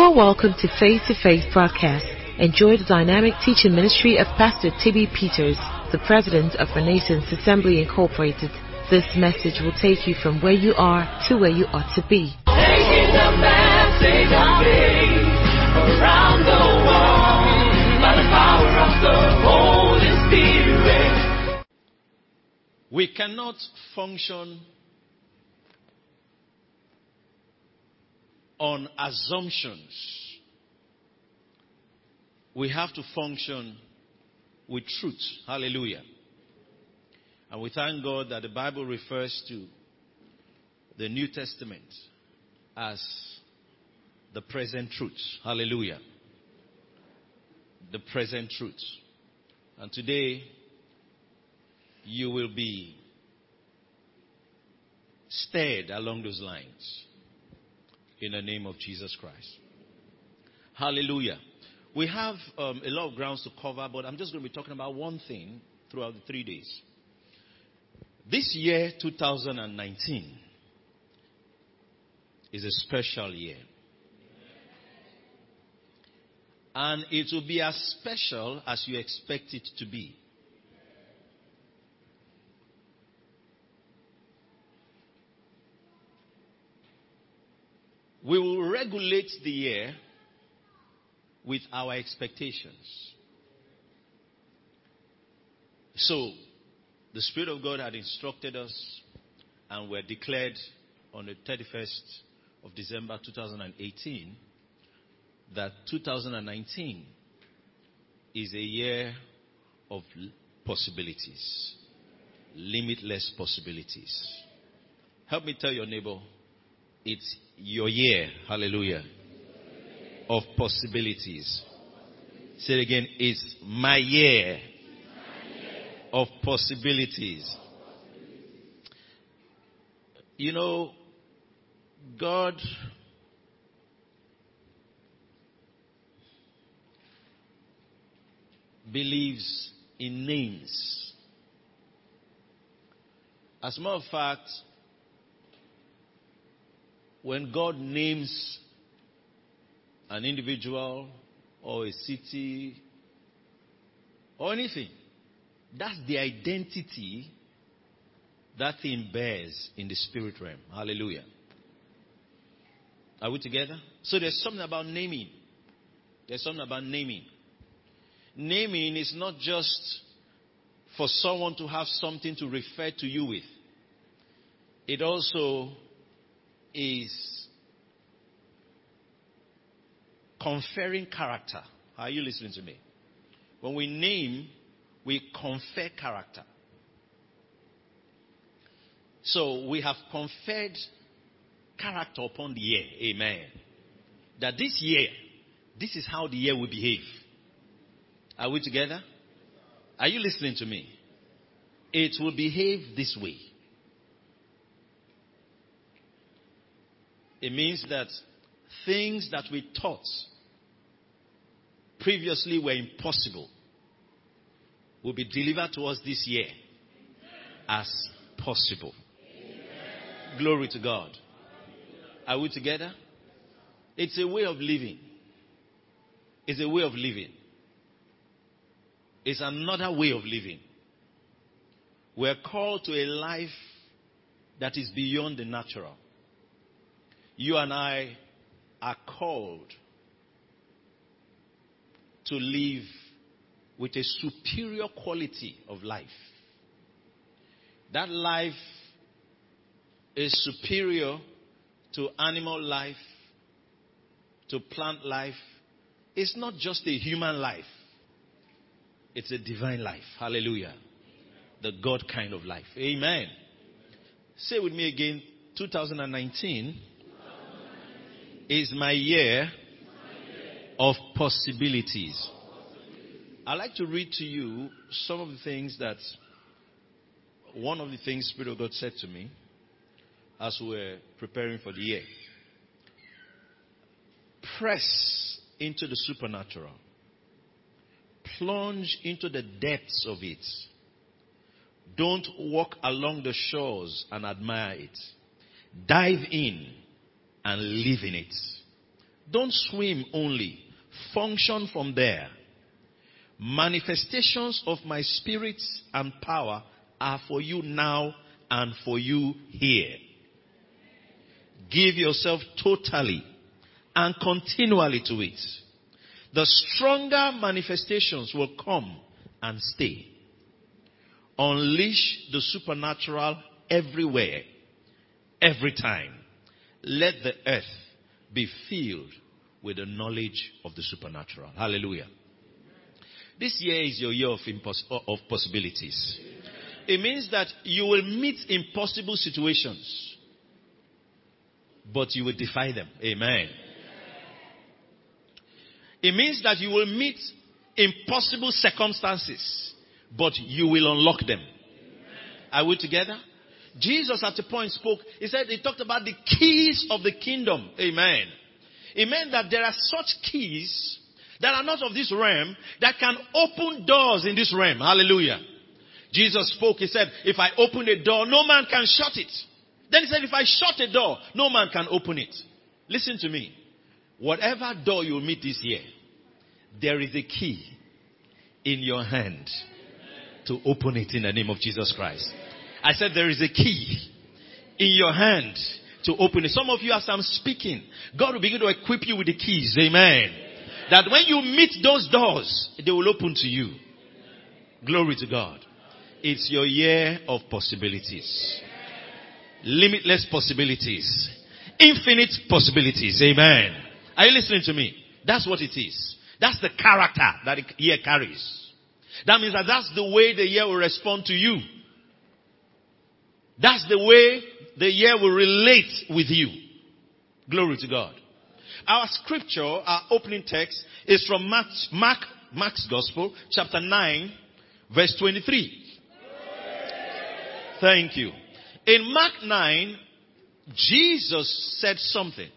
are welcome to Faith to Faith broadcast. Enjoy the dynamic teaching ministry of Pastor Tibby Peters, the president of Renaissance Assembly Incorporated. This message will take you from where you are to where you ought to be. Taking the message of faith around the world by the power of the Holy Spirit. We cannot function on assumptions. We have to function with truth. Hallelujah. And we thank God that the Bible refers to the New Testament as the present truth. Hallelujah. The present truth. And today, you will be stirred along those lines in the name of Jesus Christ. Hallelujah. We have um, a lot of grounds to cover, but I'm just going to be talking about one thing throughout the three days. This year, 2019, is a special year. And it will be as special as you expect it to be. We will regulate the year with our expectations. So, the Spirit of God had instructed us and were declared on the 31st of December 2018 that 2019 is a year of possibilities, limitless possibilities. Help me tell your neighbor, it's your year, hallelujah, of possibilities. Say it again, it's my year of possibilities. You know, God believes in names. As a matter of fact, when God names an individual or a city or anything, that's the identity that thing bears in the spirit realm. Hallelujah. Are we together? So there's something about naming. There's something about naming. Naming is not just for someone to have something to refer to you with. It also is conferring character. Are you listening to me? When we name, we confer character. So we have conferred character upon the year. Amen. That this year, this is how the year will behave. Are we together? Are you listening to me? It will behave this way. It means that things that we thought previously were impossible will be delivered to us this year as possible. Glory to God. Are we together? It's a way of living. It's a way of living. It's another way of living. We're called to a life that is beyond the natural you and I are called to live with a superior quality of life. That life is superior to animal life, to plant life. It's not just a human life, it's a divine life. Hallelujah. The God kind of life. Amen. Say with me again 2019 is my year of possibilities. I'd like to read to you some of the things that one of the things Spirit of God said to me as we were preparing for the year. Press into the supernatural. Plunge into the depths of it. Don't walk along the shores and admire it. Dive in and live in it. Don't swim only. Function from there. Manifestations of my spirit and power are for you now and for you here. Give yourself totally and continually to it. The stronger manifestations will come and stay. Unleash the supernatural everywhere, every time. Let the earth be filled with the knowledge of the supernatural. Hallelujah. This year is your year of, impos- of possibilities. It means that you will meet impossible situations, but you will defy them. Amen. It means that you will meet impossible circumstances, but you will unlock them. Are we together? Jesus at a point spoke, he said, he talked about the keys of the kingdom. Amen. It meant that there are such keys that are not of this realm that can open doors in this realm. Hallelujah. Jesus spoke, he said, if I open a door, no man can shut it. Then he said, if I shut a door, no man can open it. Listen to me. Whatever door you meet this year, there is a key in your hand to open it in the name of Jesus Christ. I said there is a key in your hand to open it. Some of you, as I'm speaking, God will begin to equip you with the keys. Amen. That when you meet those doors, they will open to you. Glory to God. It's your year of possibilities. Limitless possibilities. Infinite possibilities. Amen. Are you listening to me? That's what it is. That's the character that the year carries. That means that that's the way the year will respond to you. That's the way the year will relate with you. Glory to God. Our scripture, our opening text is from Mark, Mark, Mark's Gospel, chapter 9, verse 23. Thank you. In Mark 9, Jesus said something.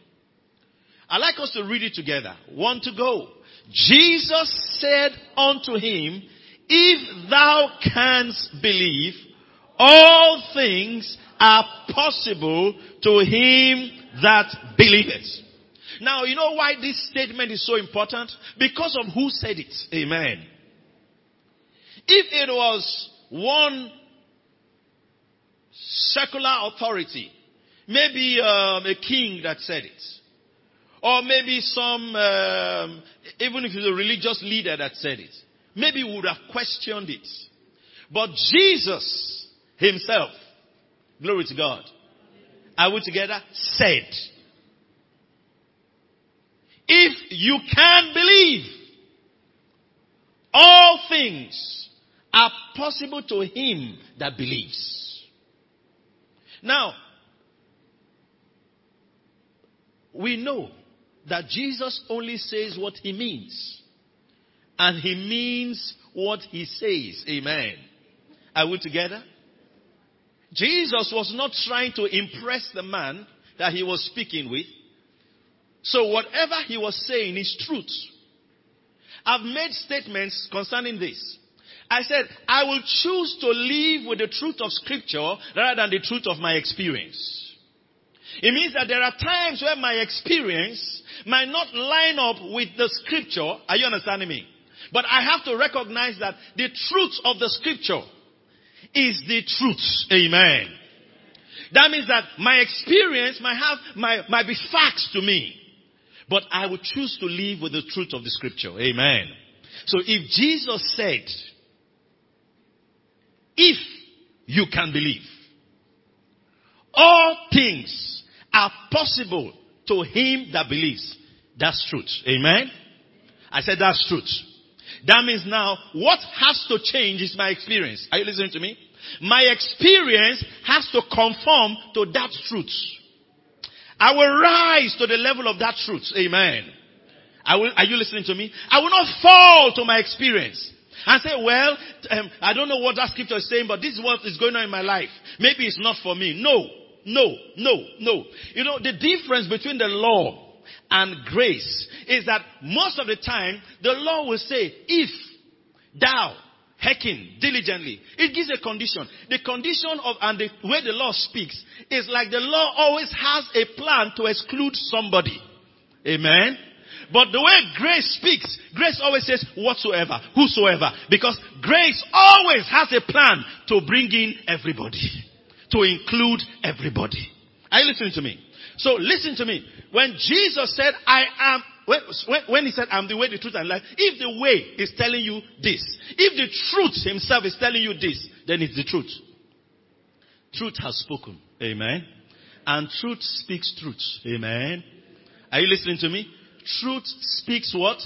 I'd like us to read it together. One to go. Jesus said unto him, If thou canst believe, all things are possible to him that believeth. Now, you know why this statement is so important? Because of who said it. Amen. If it was one secular authority, maybe um, a king that said it, or maybe some, um, even if it's a religious leader that said it, maybe would have questioned it. But Jesus himself, glory to God, are we together? Said, if you can believe, all things are possible to him that believes. Now, we know that Jesus only says what he means. And he means what he says. Amen. Are we together? Jesus was not trying to impress the man that he was speaking with. So whatever he was saying is truth. I've made statements concerning this. I said, I will choose to live with the truth of scripture rather than the truth of my experience. It means that there are times where my experience might not line up with the scripture. Are you understanding me? But I have to recognize that the truth of the scripture is the truth. Amen. That means that my experience might have, might, might be facts to me. But I would choose to live with the truth of the scripture. Amen. So if Jesus said, if you can believe, all things are possible to him that believes. That's truth. Amen. I said that's truth. That means now what has to change is my experience. Are you listening to me? My experience has to conform to that truth. I will rise to the level of that truth. Amen. I will, are you listening to me? I will not fall to my experience and say, well, um, I don't know what that scripture is saying, but this is what is going on in my life. Maybe it's not for me. No, no, no, no. You know, the difference between the law and grace is that most of the time, the law will say, if thou hearken diligently. It gives a condition. The condition of, and the way the law speaks is like the law always has a plan to exclude somebody. Amen. But the way grace speaks, grace always says whatsoever, whosoever, because grace always has a plan to bring in everybody, to include everybody. Are you listening to me? So listen to me. When Jesus said, I am, when, when he said, I'm the way, the truth, and life, if the way is telling you this, if the truth himself is telling you this, then it's the truth. Truth has spoken. Amen. And truth speaks truth. Amen. Are you listening to me? Truth speaks what?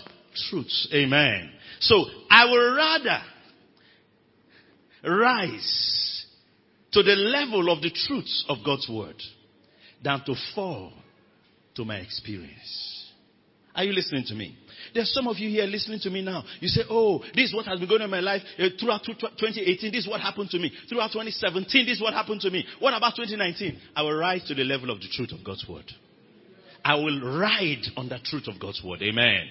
Truth. Amen. So I will rather rise to the level of the truths of God's word than to fall to my experience. Are you listening to me? There's some of you here listening to me now. You say, oh, this is what has been going on in my life uh, throughout 2018. This is what happened to me. Throughout 2017, this is what happened to me. What about 2019? I will rise to the level of the truth of God's word. I will ride on the truth of God's word. Amen.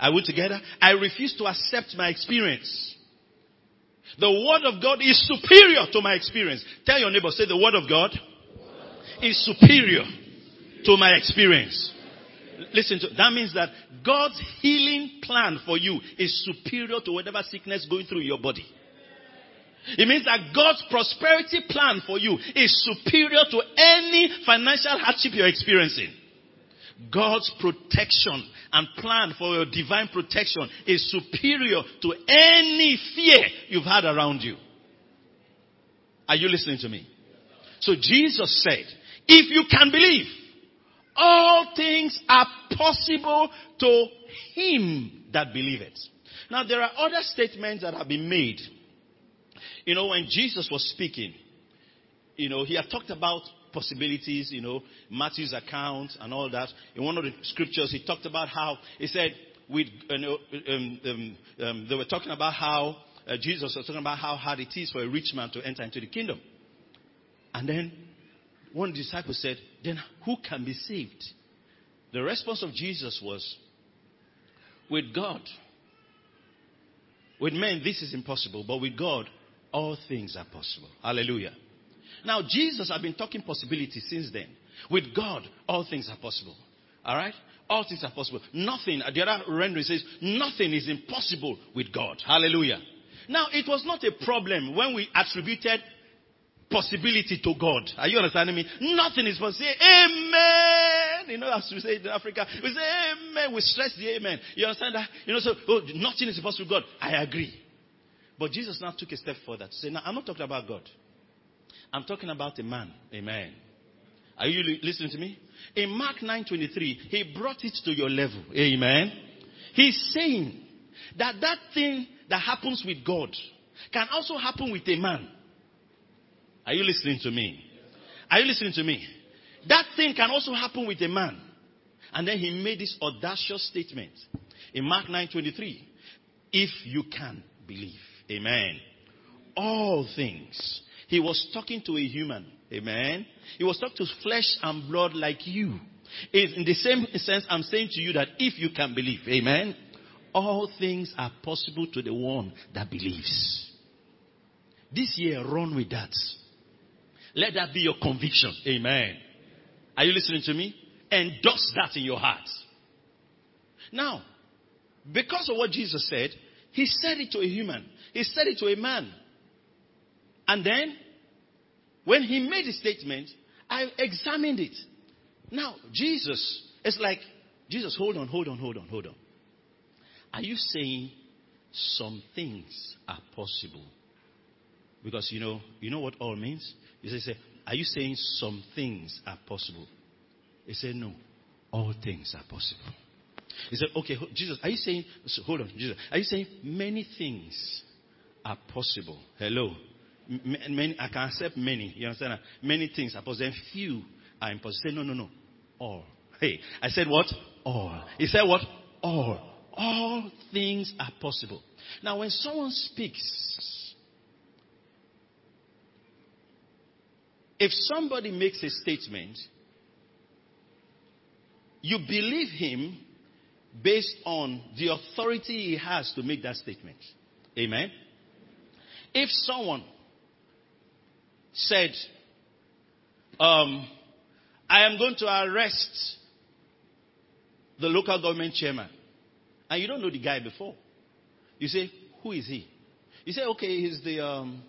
Are we together? I refuse to accept my experience. The word of God is superior to my experience. Tell your neighbor, say the word of God is superior to my experience. Listen to that means that God's healing plan for you is superior to whatever sickness going through your body. It means that God's prosperity plan for you is superior to any financial hardship you're experiencing. God's protection and plan for your divine protection is superior to any fear you've had around you. Are you listening to me? So Jesus said, if you can believe, all things are possible to him that believeth. Now there are other statements that have been made. You know, when Jesus was speaking, you know, he had talked about possibilities, you know, Matthew's account and all that. In one of the scriptures, he talked about how, he said, with, you know, um, um, um, they were talking about how, uh, Jesus was talking about how hard it is for a rich man to enter into the kingdom. And then one disciple said, then who can be saved? The response of Jesus was, with God. With men, this is impossible, but with God, all things are possible. Hallelujah. Now, Jesus has been talking possibilities since then. With God, all things are possible. All right? All things are possible. Nothing, the other rendering says, nothing is impossible with God. Hallelujah. Now, it was not a problem when we attributed possibility to God. Are you understanding me? Nothing is possible. Say amen. You know, as we say in Africa, we say amen. We stress the amen. You understand that? You know, so oh, nothing is possible with God. I agree. But Jesus now took a step further to say, now I'm not talking about God. I'm talking about a man. Amen. Are you listening to me? In Mark 9:23, he brought it to your level. Amen. He's saying that that thing that happens with God can also happen with a man. Are you listening to me? Are you listening to me? That thing can also happen with a man. And then he made this audacious statement in Mark 9:23. If you can believe. Amen. All things he was talking to a human. Amen. He was talking to flesh and blood like you. In the same sense, I'm saying to you that if you can believe, amen, all things are possible to the one that believes. This year, run with that. Let that be your conviction. Amen. Are you listening to me? Endorse that in your heart. Now, because of what Jesus said, he said it to a human. He said it to a man. And then, when he made the statement, I examined it. Now, Jesus, it's like, Jesus, hold on, hold on, hold on, hold on. Are you saying some things are possible? Because you know, you know what all means? You said, are you saying some things are possible? He said, no, all things are possible. He said, okay, Jesus, are you saying, so hold on, Jesus, are you saying many things are possible? Hello? many, I can accept many. You understand? Many things are possible. Few are impossible. No, no, no. All. Hey, I said what? All. He said what? All. All things are possible. Now, when someone speaks, if somebody makes a statement, you believe him based on the authority he has to make that statement. Amen? If someone said, um, I am going to arrest the local government chairman, and you don't know the guy before. You say, who is he? You say, okay, he's the um,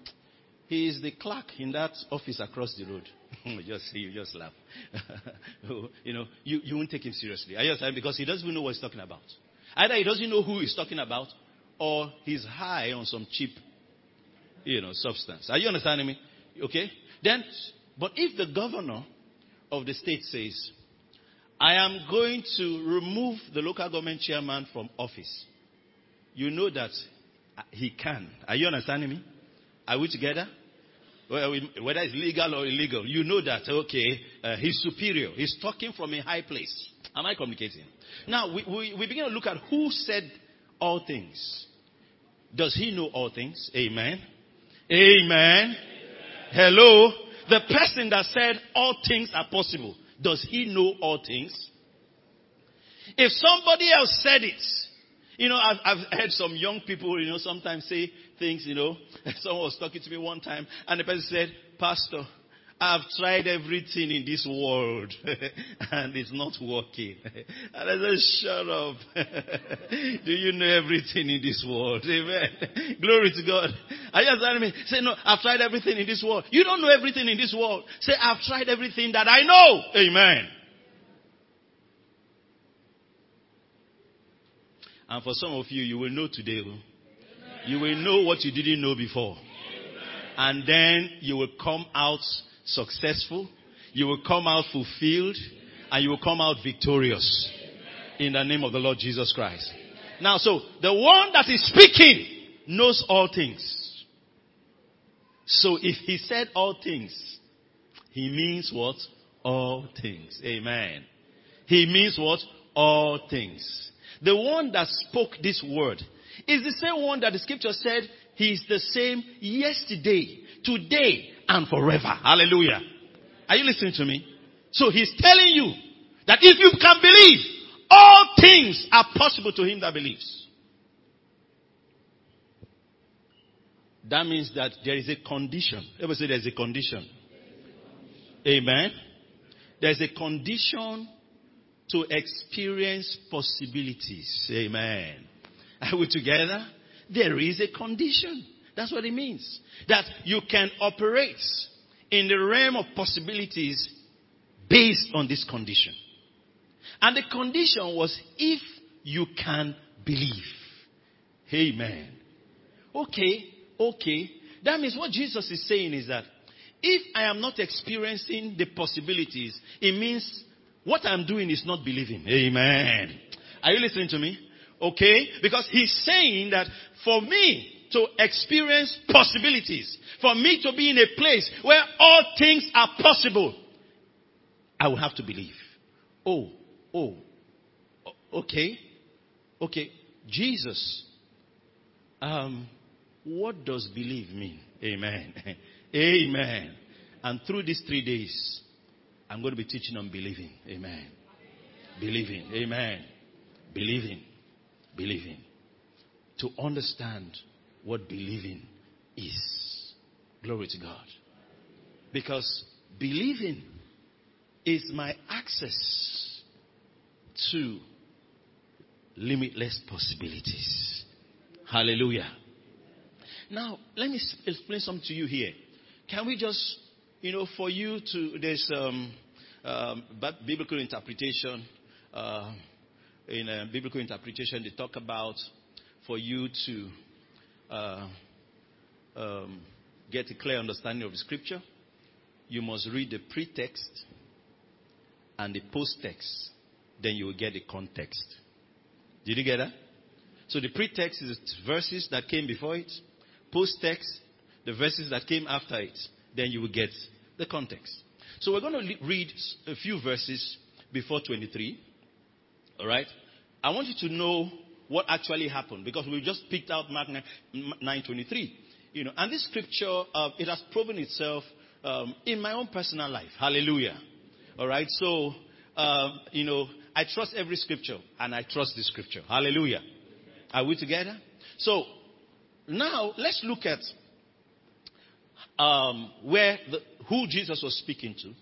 he is the clerk in that office across the road. just see, you just laugh. Oh, you know, you, you won't take him seriously. I understand because he doesn't even know what he's talking about. Either he doesn't know who he's talking about, or he's high on some cheap, you know, substance. Are you understanding me? Okay? Then, but if the governor of the state says, I am going to remove the local government chairman from office, you know that uh, he can. Are you understanding me? Are we together? Whether it's legal or illegal, you know that, okay, uh, he's superior. He's talking from a high place. Am I communicating? Now, we, we, we begin to look at who said all things. Does he know all things? Amen. Amen. Amen. Hello. The person that said all things are possible, does he know all things? If somebody else said it, you know, I've, I've heard some young people, you know, sometimes say things, you know. Someone was talking to me one time, and the person said, Pastor, I've tried everything in this world, and it's not working. And I said, shut up. Do you know everything in this world? Amen. Glory to God. I just heard me say, no, I've tried everything in this world. You don't know everything in this world. Say, I've tried everything that I know. Amen. And for some of you, you will know today. Oh. You will know what you didn't know before. And then you will come out successful. You will come out fulfilled. And you will come out victorious. In the name of the Lord Jesus Christ. Now, so the one that is speaking knows all things. So if he said all things, he means what? All things. Amen. He means what? All things. The one that spoke this word is the same one that the scripture said he is the same yesterday, today, and forever. Hallelujah. Are you listening to me? So he's telling you that if you can believe, all things are possible to him that believes. That means that there is a condition. Everybody say there's a condition. Amen. There's a condition to experience possibilities. Amen. Are we together? There is a condition. That's what it means. That you can operate in the realm of possibilities based on this condition. And the condition was if you can believe. Amen. Okay, okay. That means what Jesus is saying is that if I am not experiencing the possibilities, it means what I'm doing is not believing. Amen. Are you listening to me? Okay? Because he's saying that for me to experience possibilities, for me to be in a place where all things are possible, I will have to believe. Oh, oh, okay, okay. Jesus, um, what does believe mean? Amen. Amen. And through these three days, I'm going to be teaching on believing. Amen. Believing. Amen. Believing. Believing. To understand what believing is. Glory to God. Because believing is my access to limitless possibilities. Hallelujah. Now, let me explain something to you here. Can we just you know, for you to, there's um, um, biblical interpretation. Uh, in a biblical interpretation, they talk about for you to uh, um, get a clear understanding of the scripture, you must read the pretext and the post-text. Then you will get the context. Did you get that? So the pretext is the verses that came before it. Post-text, the verses that came after it then you will get the context. So we're going to read a few verses before 23. All right? I want you to know what actually happened because we just picked out Mark 9:23. You know, and this scripture uh, it has proven itself um, in my own personal life. Hallelujah. All right. So um, you know, I trust every scripture and I trust this scripture. Hallelujah. Are we together? So now let's look at um, where the, who Jesus was speaking to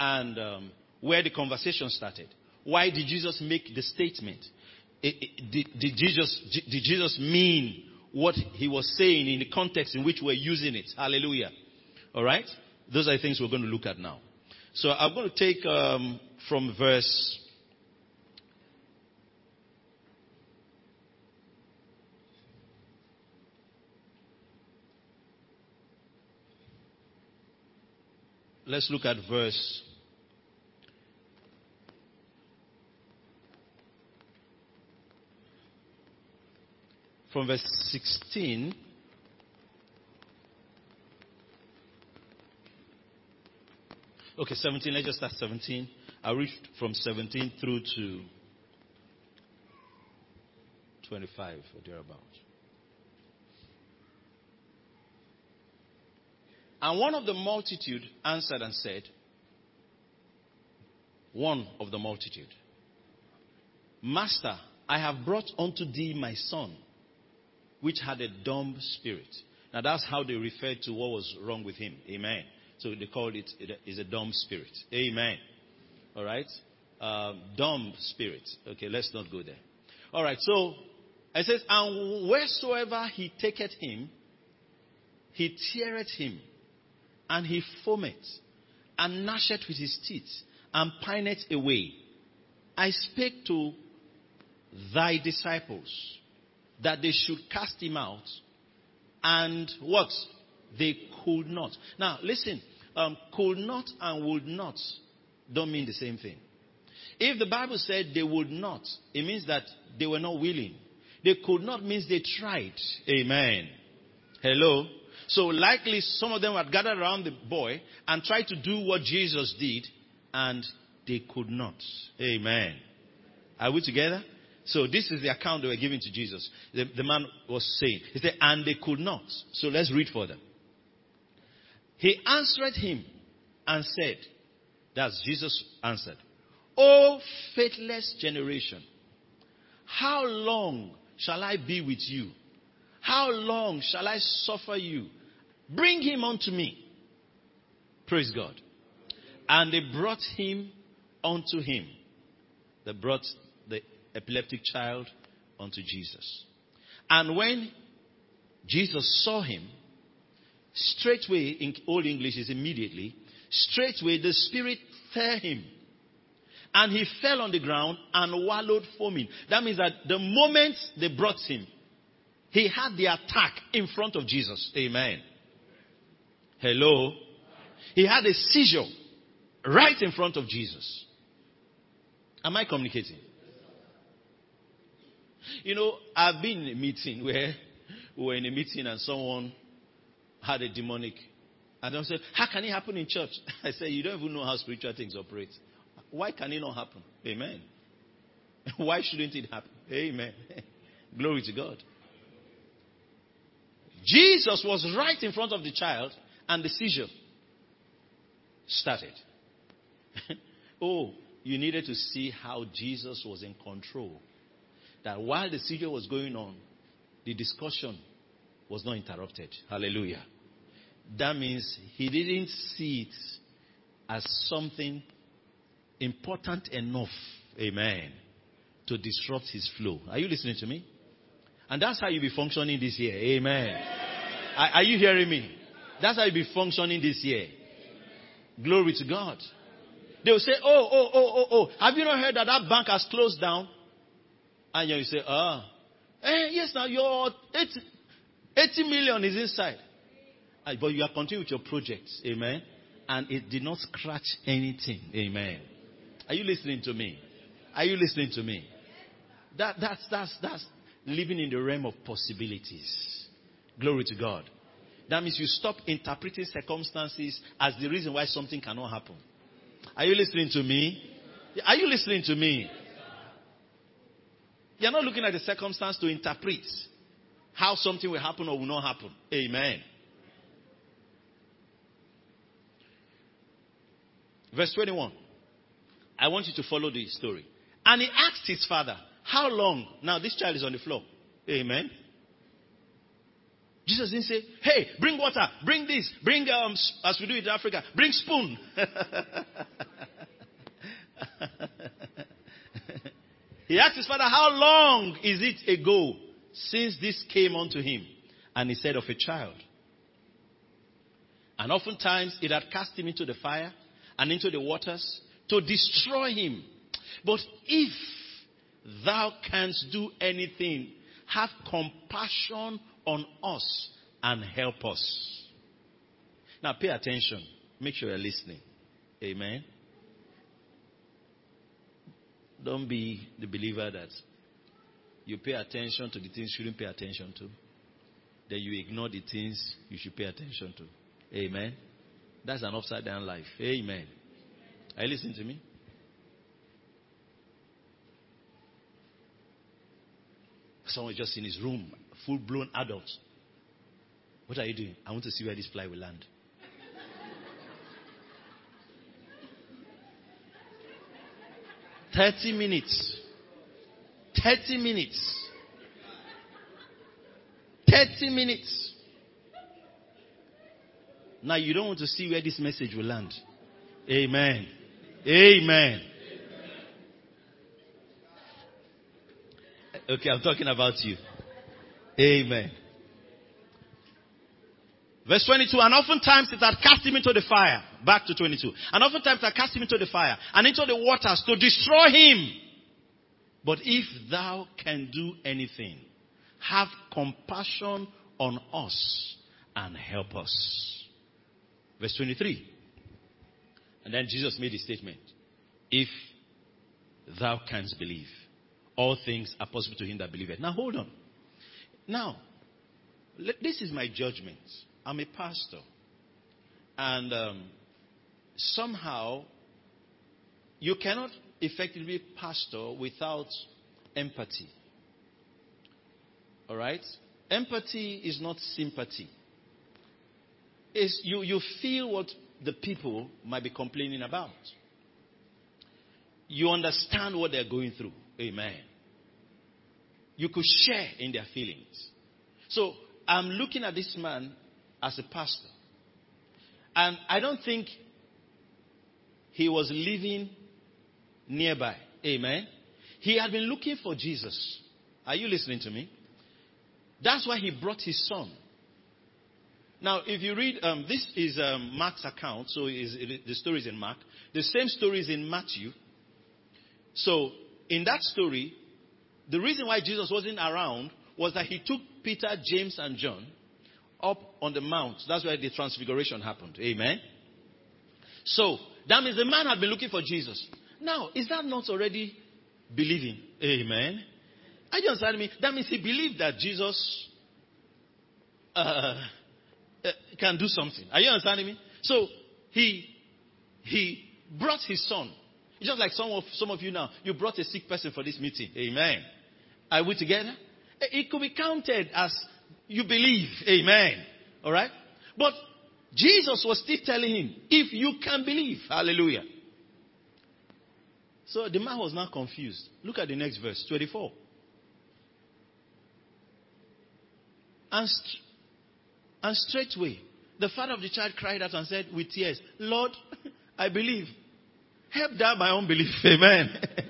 and um, where the conversation started. Why did Jesus make the statement? Did, did Jesus, did Jesus mean what he was saying in the context in which we're using it? Hallelujah. All right? Those are things we're going to look at now. So I'm going to take um, from verse. Let's look at verse. From verse 16 Okay, 17. Let's just start 17. I'll read from 17 through to 25 or thereabouts. And one of the multitude answered and said, One of the multitude, Master, I have brought unto thee my son, which had a dumb spirit. Now that's how they referred to what was wrong with him. Amen. So they called it it is a dumb spirit. Amen. All right. Um, dumb spirit. Okay, let's not go there. All right. So it says, and wheresoever he taketh him, he teareth him, and he foameth, and gnasheth with his teeth, and pineth away. I spake to thy disciples that they should cast him out, and what? They could not. Now, listen, um, could not and would not don't mean the same thing. If the Bible said they would not, it means that they were not willing. They could not means they tried. Amen. Hello? So likely some of them had gathered around the boy and tried to do what Jesus did and they could not. Amen. Are we together? So this is the account they were giving to Jesus. The, the man was saying, he said, and they could not. So let's read for them. He answered him and said, that's Jesus answered, O faithless generation, how long shall I be with you? How long shall I suffer you? Bring him unto me. Praise God. And they brought him unto him. They brought epileptic child unto Jesus. And when Jesus saw him, straightway, in Old English is immediately, straightway the Spirit fell him. And he fell on the ground and wallowed foaming. That means that the moment they brought him, he had the attack in front of Jesus. Amen. Hello. He had a seizure right in front of Jesus. Am I communicating? You know, I've been in a meeting where we were in a meeting and someone had a demonic. And I said, How can it happen in church? I said, You don't even know how spiritual things operate. Why can it not happen? Amen. Why shouldn't it happen? Amen. Glory to God. Jesus was right in front of the child and the seizure started. oh, you needed to see how Jesus was in control. That while the seizure was going on, the discussion was not interrupted. Hallelujah. That means he didn't see it as something important enough, amen, to disrupt his flow. Are you listening to me? And that's how you'll be functioning this year. Amen. Are, are you hearing me? That's how you'll be functioning this year. Glory to God. They will say, oh, oh, oh, oh, oh, have you not heard that that bank has closed down? And you say, ah, eh, yes, now your 80, 80 million is inside. Ah, But you are continuing with your projects. Amen. And it did not scratch anything. Amen. Are you listening to me? Are you listening to me? That, that's, that's, that's living in the realm of possibilities. Glory to God. That means you stop interpreting circumstances as the reason why something cannot happen. Are you listening to me? Are you listening to me? You're not looking at the circumstance to interpret how something will happen or will not happen. Amen. Verse 21. I want you to follow the story. And he asked his father, How long? Now, this child is on the floor. Amen. Jesus didn't say, Hey, bring water, bring this, bring, um, as we do in Africa, bring spoon. He asked his father, How long is it ago since this came unto him? And he said, Of a child. And oftentimes it had cast him into the fire and into the waters to destroy him. But if thou canst do anything, have compassion on us and help us. Now pay attention. Make sure you're listening. Amen. Don't be the believer that you pay attention to the things you shouldn't pay attention to. Then you ignore the things you should pay attention to. Amen. That's an upside down life. Amen. Are you listening to me? Someone just in his room, full blown adult. What are you doing? I want to see where this fly will land. Thirty minutes. Thirty minutes. Thirty minutes. Now you don't want to see where this message will land. Amen. Amen. Okay, I'm talking about you. Amen. Verse 22, and oftentimes it had cast him into the fire. Back to 22. And oftentimes it had cast him into the fire and into the waters to destroy him. But if thou can do anything, have compassion on us and help us. Verse 23. And then Jesus made a statement. If thou canst believe, all things are possible to him that believeth. Now hold on. Now, this is my judgment. I'm a pastor. And um, somehow, you cannot effectively be pastor without empathy. All right? Empathy is not sympathy. It's you, you feel what the people might be complaining about. You understand what they're going through. Amen. You could share in their feelings. So I'm looking at this man as a pastor. And I don't think he was living nearby. Amen. He had been looking for Jesus. Are you listening to me? That's why he brought his son. Now, if you read, um, this is um, Mark's account, so is, the story is in Mark. The same story is in Matthew. So, in that story, the reason why Jesus wasn't around was that he took Peter, James, and John up on the mount. That's where the transfiguration happened. Amen. So, that means the man had been looking for Jesus. Now, is that not already believing? Amen. Are you understanding me? That means he believed that Jesus uh, uh, can do something. Are you understanding me? So he he brought his son. Just like some of some of you now. You brought a sick person for this meeting. Amen. Are we together? It could be counted as you believe. Amen. All right? But Jesus was still telling him, if you can believe. Hallelujah. So the man was not confused. Look at the next verse, 24. And, st- and straightway, the father of the child cried out and said with tears, Lord, I believe. Help that my unbelief. Amen.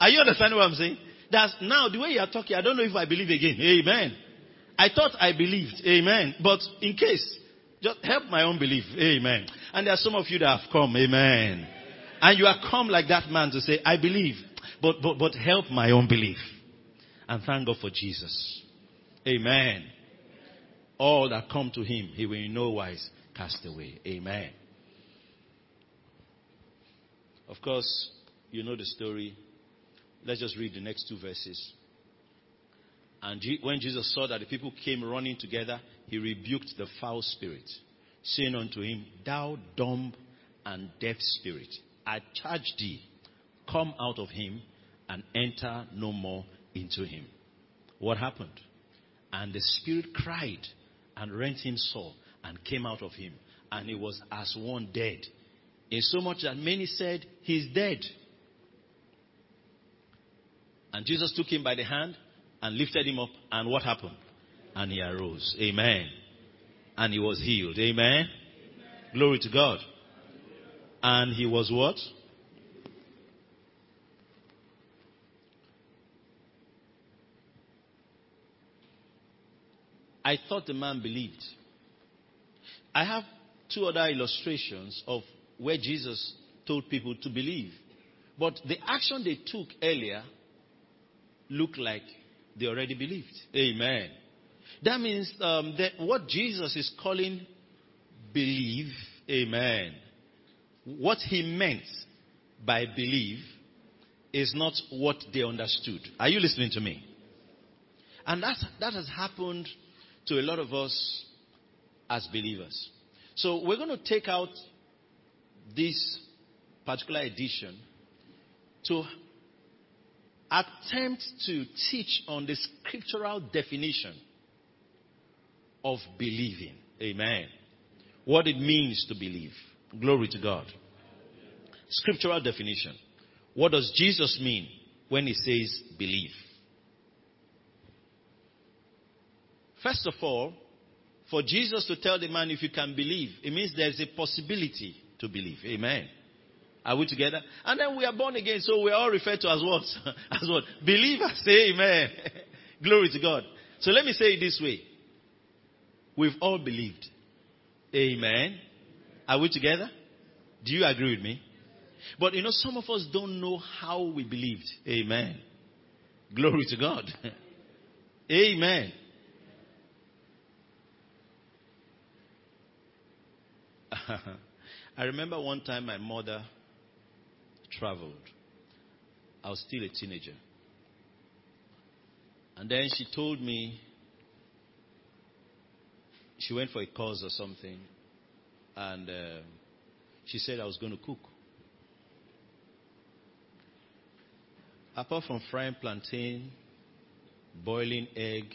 Are you understanding what I'm saying? That's now the way you are talking, I don't know if I believe again. Amen. I thought I believed. Amen. But in case, just help my own belief. Amen. And there are some of you that have come. Amen. And you are come like that man to say, I believe. But, but, but help my own belief. And thank God for Jesus. Amen. All that come to him, he will in no wise cast away. Amen. Of course, you know the story. Let's just read the next two verses. And when Jesus saw that the people came running together, he rebuked the foul spirit, saying unto him, Thou dumb and deaf spirit, I charge thee, come out of him and enter no more into him. What happened? And the spirit cried and rent him sore and came out of him. And he was as one dead. In so much that many said, He's dead. And Jesus took him by the hand and lifted him up. And what happened? And he arose. Amen. And he was healed. Amen. Amen. Glory to God. And he was what? I thought the man believed. I have two other illustrations of where Jesus told people to believe. But the action they took earlier looked like they already believed. Amen. That means um, that what Jesus is calling believe, amen. What he meant by believe is not what they understood. Are you listening to me? And that, that has happened to a lot of us as believers. So we're going to take out this particular edition to attempt to teach on the scriptural definition of believing. Amen. What it means to believe. Glory to God. Scriptural definition. What does Jesus mean when he says believe? First of all, for Jesus to tell the man if you can believe, it means there's a possibility to believe. Amen. Are we together? And then we are born again, so we are all referred to as what? as what? Believers. Amen. Glory to God. So let me say it this way. We've all believed. Amen. Are we together? Do you agree with me? But you know, some of us don't know how we believed. Amen. Glory to God. Amen. I remember one time my mother traveled. I was still a teenager. And then she told me she went for a course or something, and uh, she said I was going to cook. Apart from frying plantain, boiling egg,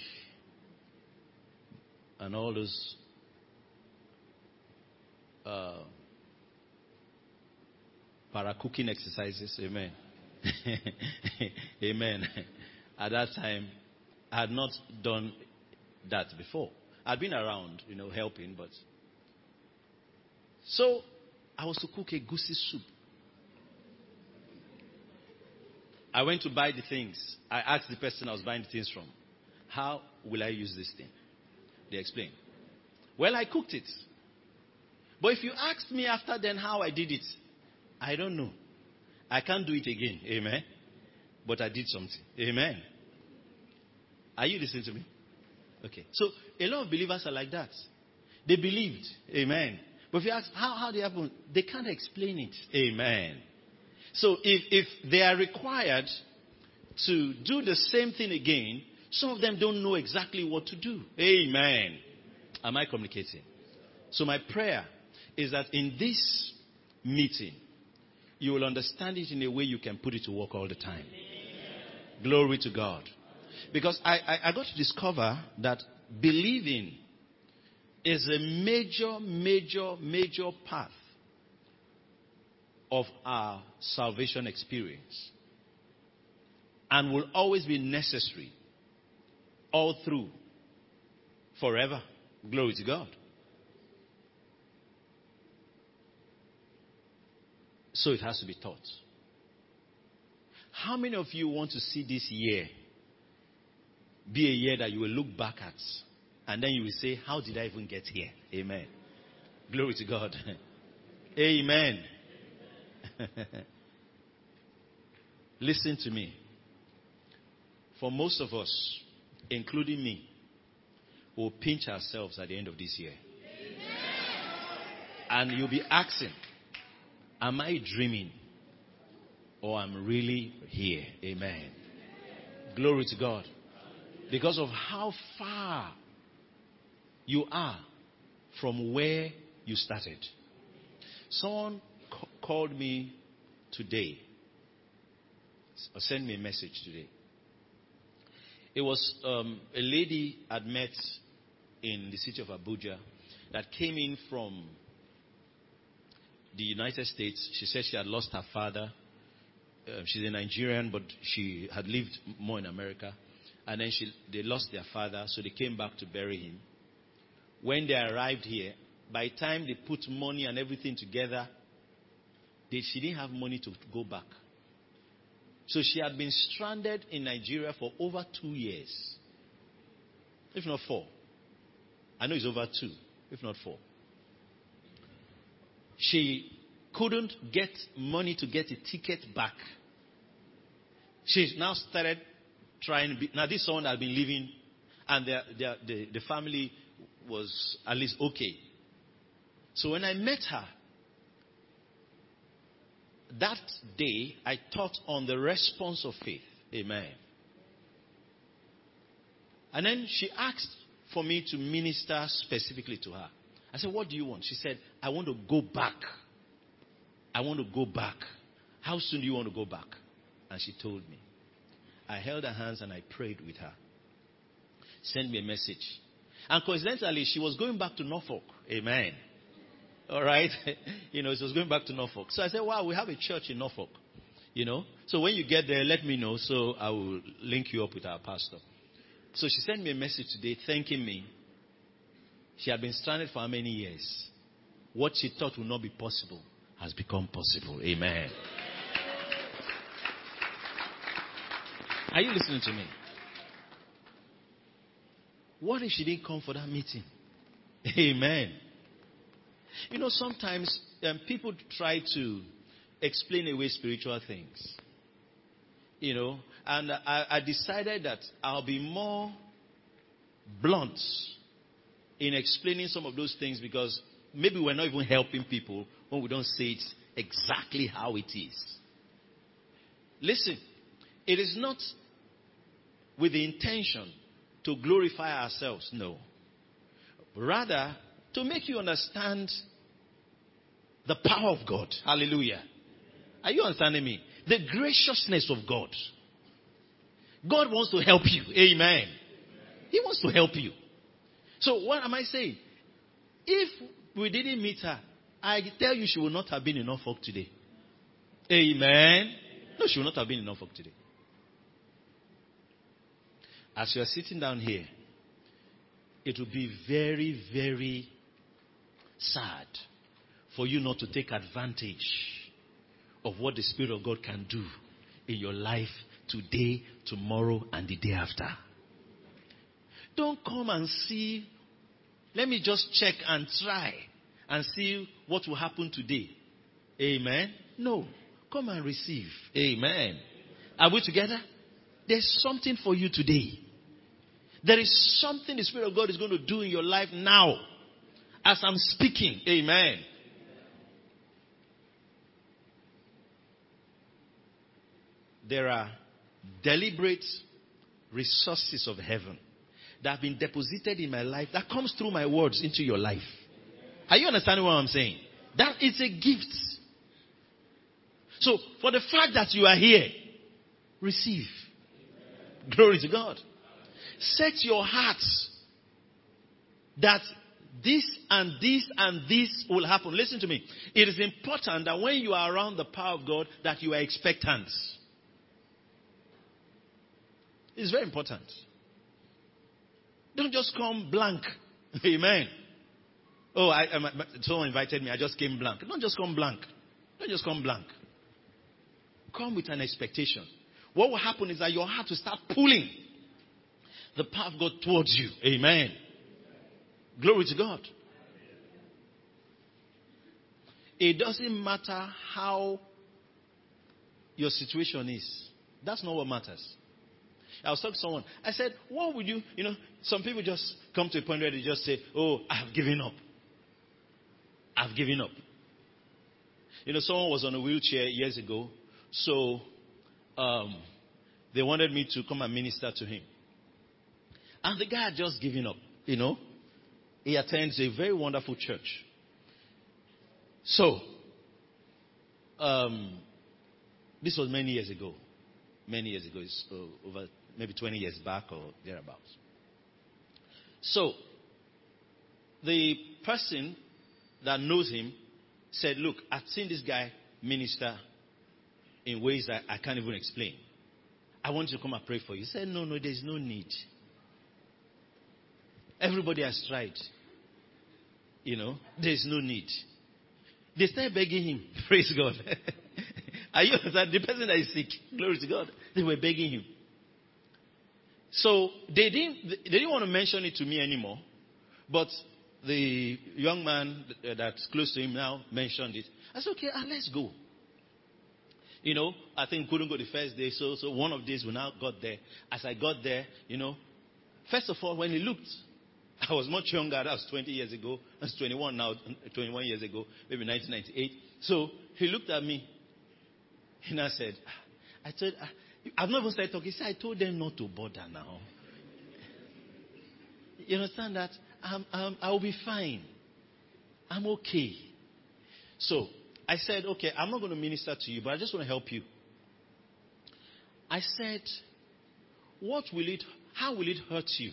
and all those uh, para cooking exercises, amen. amen. At that time, I had not done that before. I'd been around, you know, helping, but. So, I was to cook egusi soup. I went to buy the things. I asked the person I was buying the things from, How will I use this thing? They explained. Well, I cooked it. But if you asked me after then how I did it, I don't know. I can't do it again. Amen. But I did something. Amen. Are you listening to me? Okay. So a lot of believers are like that. They believed. Amen. But if you ask how, how they happen, they can't explain it. Amen. So if, if they are required to do the same thing again, some of them don't know exactly what to do. Amen. Am I communicating? So my prayer is that in this meeting, you will understand it in a way you can put it to work all the time. Glory to God. Because I, I, I got to discover that believing is a major, major, major path of our salvation experience and will always be necessary all through forever. Glory to God. So it has to be taught. How many of you want to see this year be a year that you will look back at and then you will say, How did I even get here? Amen. Glory to God. Amen. Listen to me. For most of us, including me, we'll pinch ourselves at the end of this year. And you'll be asking, Am I dreaming? Or I'm really here? Amen. Glory to God. Because of how far you are from where you started. Someone c- called me today, or sent me a message today. It was um, a lady I'd met in the city of Abuja that came in from the United States. She said she had lost her father. Uh, she's a Nigerian, but she had lived more in America. And then she, they lost their father, so they came back to bury him. When they arrived here, by the time they put money and everything together, they, she didn't have money to go back. So she had been stranded in Nigeria for over two years, if not four. I know it's over two, if not four. She couldn't get money to get a ticket back. She's now started trying. Now, this someone has been living, and their, their, the, the family was at least okay. So when I met her, that day I taught on the response of faith. Amen. And then she asked for me to minister specifically to her. I said, What do you want? She said, I want to go back. I want to go back. How soon do you want to go back? And she told me. I held her hands and I prayed with her. Send me a message. And coincidentally, she was going back to Norfolk. Amen. All right. you know, she was going back to Norfolk. So I said, wow, we have a church in Norfolk. You know, so when you get there, let me know so I will link you up with our pastor. So she sent me a message today thanking me. She had been stranded for how many years? What she thought would not be possible has become possible. Amen. Are you listening to me? What if she didn't come for that meeting? Amen. You know, sometimes um, people try to explain away spiritual things. You know, and I, I decided that I'll be more blunt in explaining some of those things because maybe we're not even helping people when we don't say it exactly how it is. Listen, it is not with the intention to glorify ourselves, no. Rather, to make you understand the power of God. Hallelujah. Are you understanding me? The graciousness of God. God wants to help you. Amen. He wants to help you. So, what am I saying? If we didn't meet her, I tell you she would not have been in Norfolk today. Amen. No, she would not have been in Norfolk today. As you are sitting down here, it will be very, very sad for you not to take advantage of what the Spirit of God can do in your life today, tomorrow, and the day after. Don't come and see, let me just check and try and see what will happen today. Amen. No. Come and receive. Amen. Are we together? There's something for you today. There is something the Spirit of God is going to do in your life now as I'm speaking. Amen. There are deliberate resources of heaven that have been deposited in my life that comes through my words into your life. Are you understanding what I'm saying? That is a gift. So, for the fact that you are here, receive. Glory to God. Set your hearts that this and this and this will happen. Listen to me. It is important that when you are around the power of God, that you are expectant. It's very important. Don't just come blank. Amen. Oh, I, I, someone invited me. I just came blank. Don't just come blank. Don't just come blank. Come with an expectation. What will happen is that your heart will start pulling the path God towards you. Amen. Glory to God. It doesn't matter how your situation is. That's not what matters. I was talking to someone. I said, What would you, you know, some people just come to a point where they just say, Oh, I've given up. I've given up. You know, someone was on a wheelchair years ago, so um, they wanted me to come and minister to him. And the guy had just given up, you know. He attends a very wonderful church. So, um, this was many years ago. Many years ago. It's uh, over maybe 20 years back or thereabouts. So, the person that knows him said, Look, I've seen this guy minister in ways that I can't even explain. I want you to come and pray for you. He said, No, no, there's no need. Everybody has tried. You know, there's no need. They started begging him. Praise God. Are you? The person that is sick, glory to God. They were begging him. So they didn't they didn't want to mention it to me anymore. But the young man that's close to him now mentioned it. I said, okay, uh, let's go. You know, I think couldn't go the first day, so so one of these we now got there. As I got there, you know, first of all, when he looked, I was much younger. That was 20 years ago. That's 21 now, 21 years ago, maybe 1998. So he looked at me, and I said, I told, I've not even started talking. Said, I told them not to bother now. You understand that? I'm, I'm, I'll be fine. I'm okay. So I said, okay, I'm not going to minister to you, but I just want to help you. I said, what will it, how will it hurt you?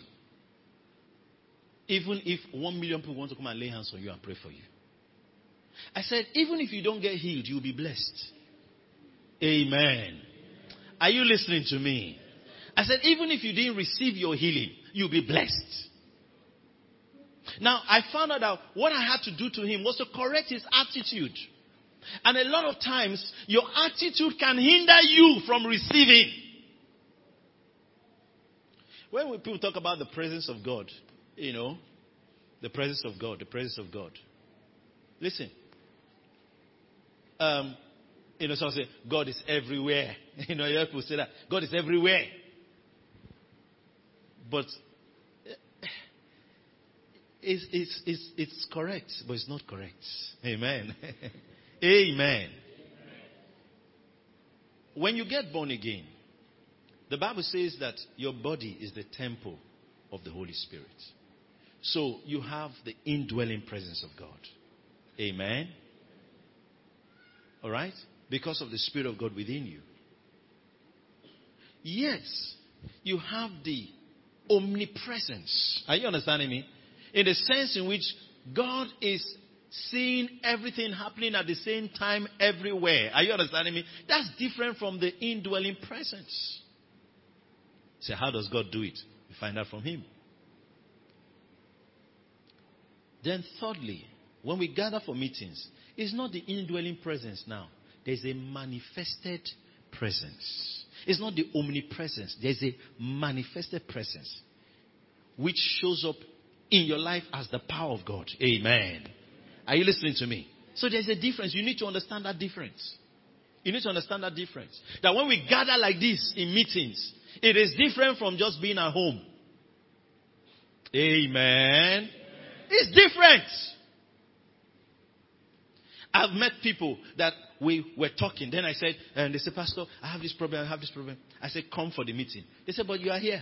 Even if one million people want to come and lay hands on you and pray for you. I said, even if you don't get healed, you'll be blessed. Amen. Are you listening to me? I said, even if you didn't receive your healing, you'll be blessed. Now, I found out that what I had to do to him was to correct his attitude. And a lot of times, your attitude can hinder you from receiving. When we, people talk about the presence of God, you know, the presence of God, the presence of God. Listen. Um, you know, someone say, God is everywhere. You know, you to say that. God is everywhere. But eh, it's, it's, it's, it's correct, but it's not correct. Amen. Amen. When you get born again, the Bible says that your body is the temple of the Holy Spirit. So you have the indwelling presence of God. Amen. All right? Because of the Spirit of God within you. Yes, you have the omnipresence. Are you understanding me? In the sense in which God is seeing everything happening at the same time everywhere. Are you understanding me? That's different from the indwelling presence. So, how does God do it? We find out from Him. Then, thirdly, when we gather for meetings, it's not the indwelling presence now, there's a manifested presence. It's not the omnipresence, there's a manifested presence which shows up in your life as the power of God. Amen. Are you listening to me? So there's a difference. You need to understand that difference. You need to understand that difference. That when we gather like this in meetings, it is different from just being at home. Amen. It's different. I've met people that we were talking. Then I said, and they said, Pastor, I have this problem, I have this problem. I said, come for the meeting. They said, but you are here.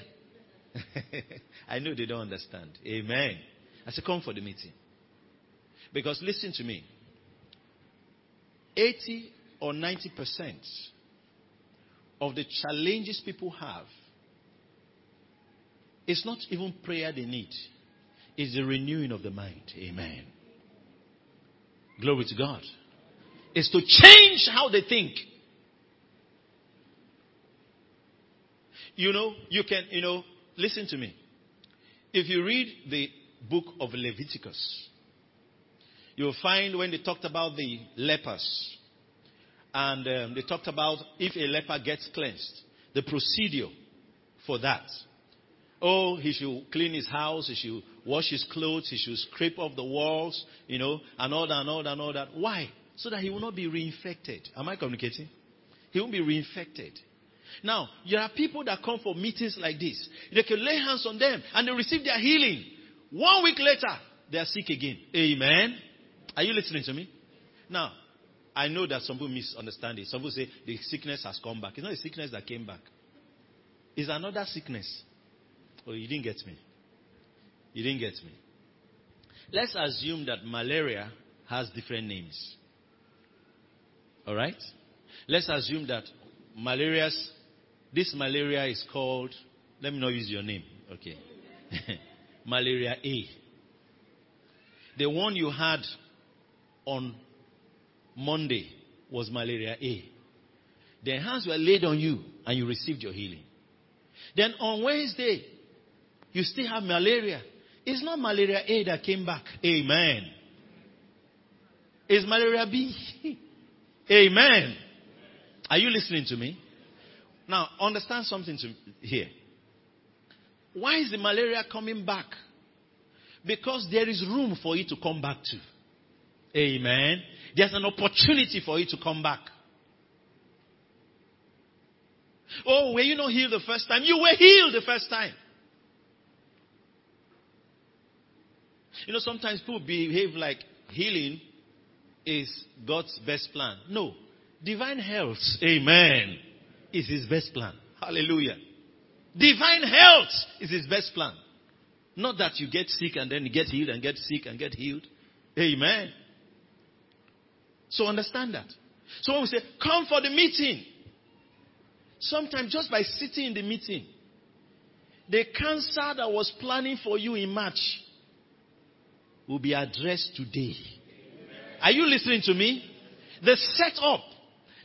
I know they don't understand. Amen. I said, come for the meeting. Because listen to me 80 or 90% of the challenges people have it's not even prayer they need, it's the renewing of the mind. Amen. Glory to God. Is to change how they think. You know, you can, you know, listen to me. If you read the book of Leviticus, you'll find when they talked about the lepers, and um, they talked about if a leper gets cleansed, the procedure for that. Oh, he should clean his house, he should wash his clothes, he should scrape off the walls, you know, and all that and all that and all that. Why? So that he will not be reinfected. Am I communicating? He won't be reinfected. Now, there are people that come for meetings like this. They can lay hands on them and they receive their healing. One week later, they are sick again. Amen. Are you listening to me? Now, I know that some people misunderstand it. Some people say the sickness has come back. It's not a sickness that came back. It's another sickness. Oh, you didn't get me. You didn't get me. Let's assume that malaria has different names. All right? Let's assume that malaria's this malaria is called let me not use your name. Okay. malaria A. The one you had on Monday was malaria A. The hands were laid on you and you received your healing. Then on Wednesday, you still have malaria. It's not malaria A that came back. Amen. It's malaria B. Amen. Are you listening to me? Now, understand something to, here. Why is the malaria coming back? Because there is room for it to come back to. Amen. There's an opportunity for it to come back. Oh, were you not healed the first time? You were healed the first time. You know, sometimes people behave like healing is God's best plan. No. Divine health, amen, is his best plan. Hallelujah. Divine health is his best plan. Not that you get sick and then you get healed and get sick and get healed. Amen. So understand that. So when we say, come for the meeting, sometimes just by sitting in the meeting, the cancer that was planning for you in March will be addressed today. Are you listening to me? The setup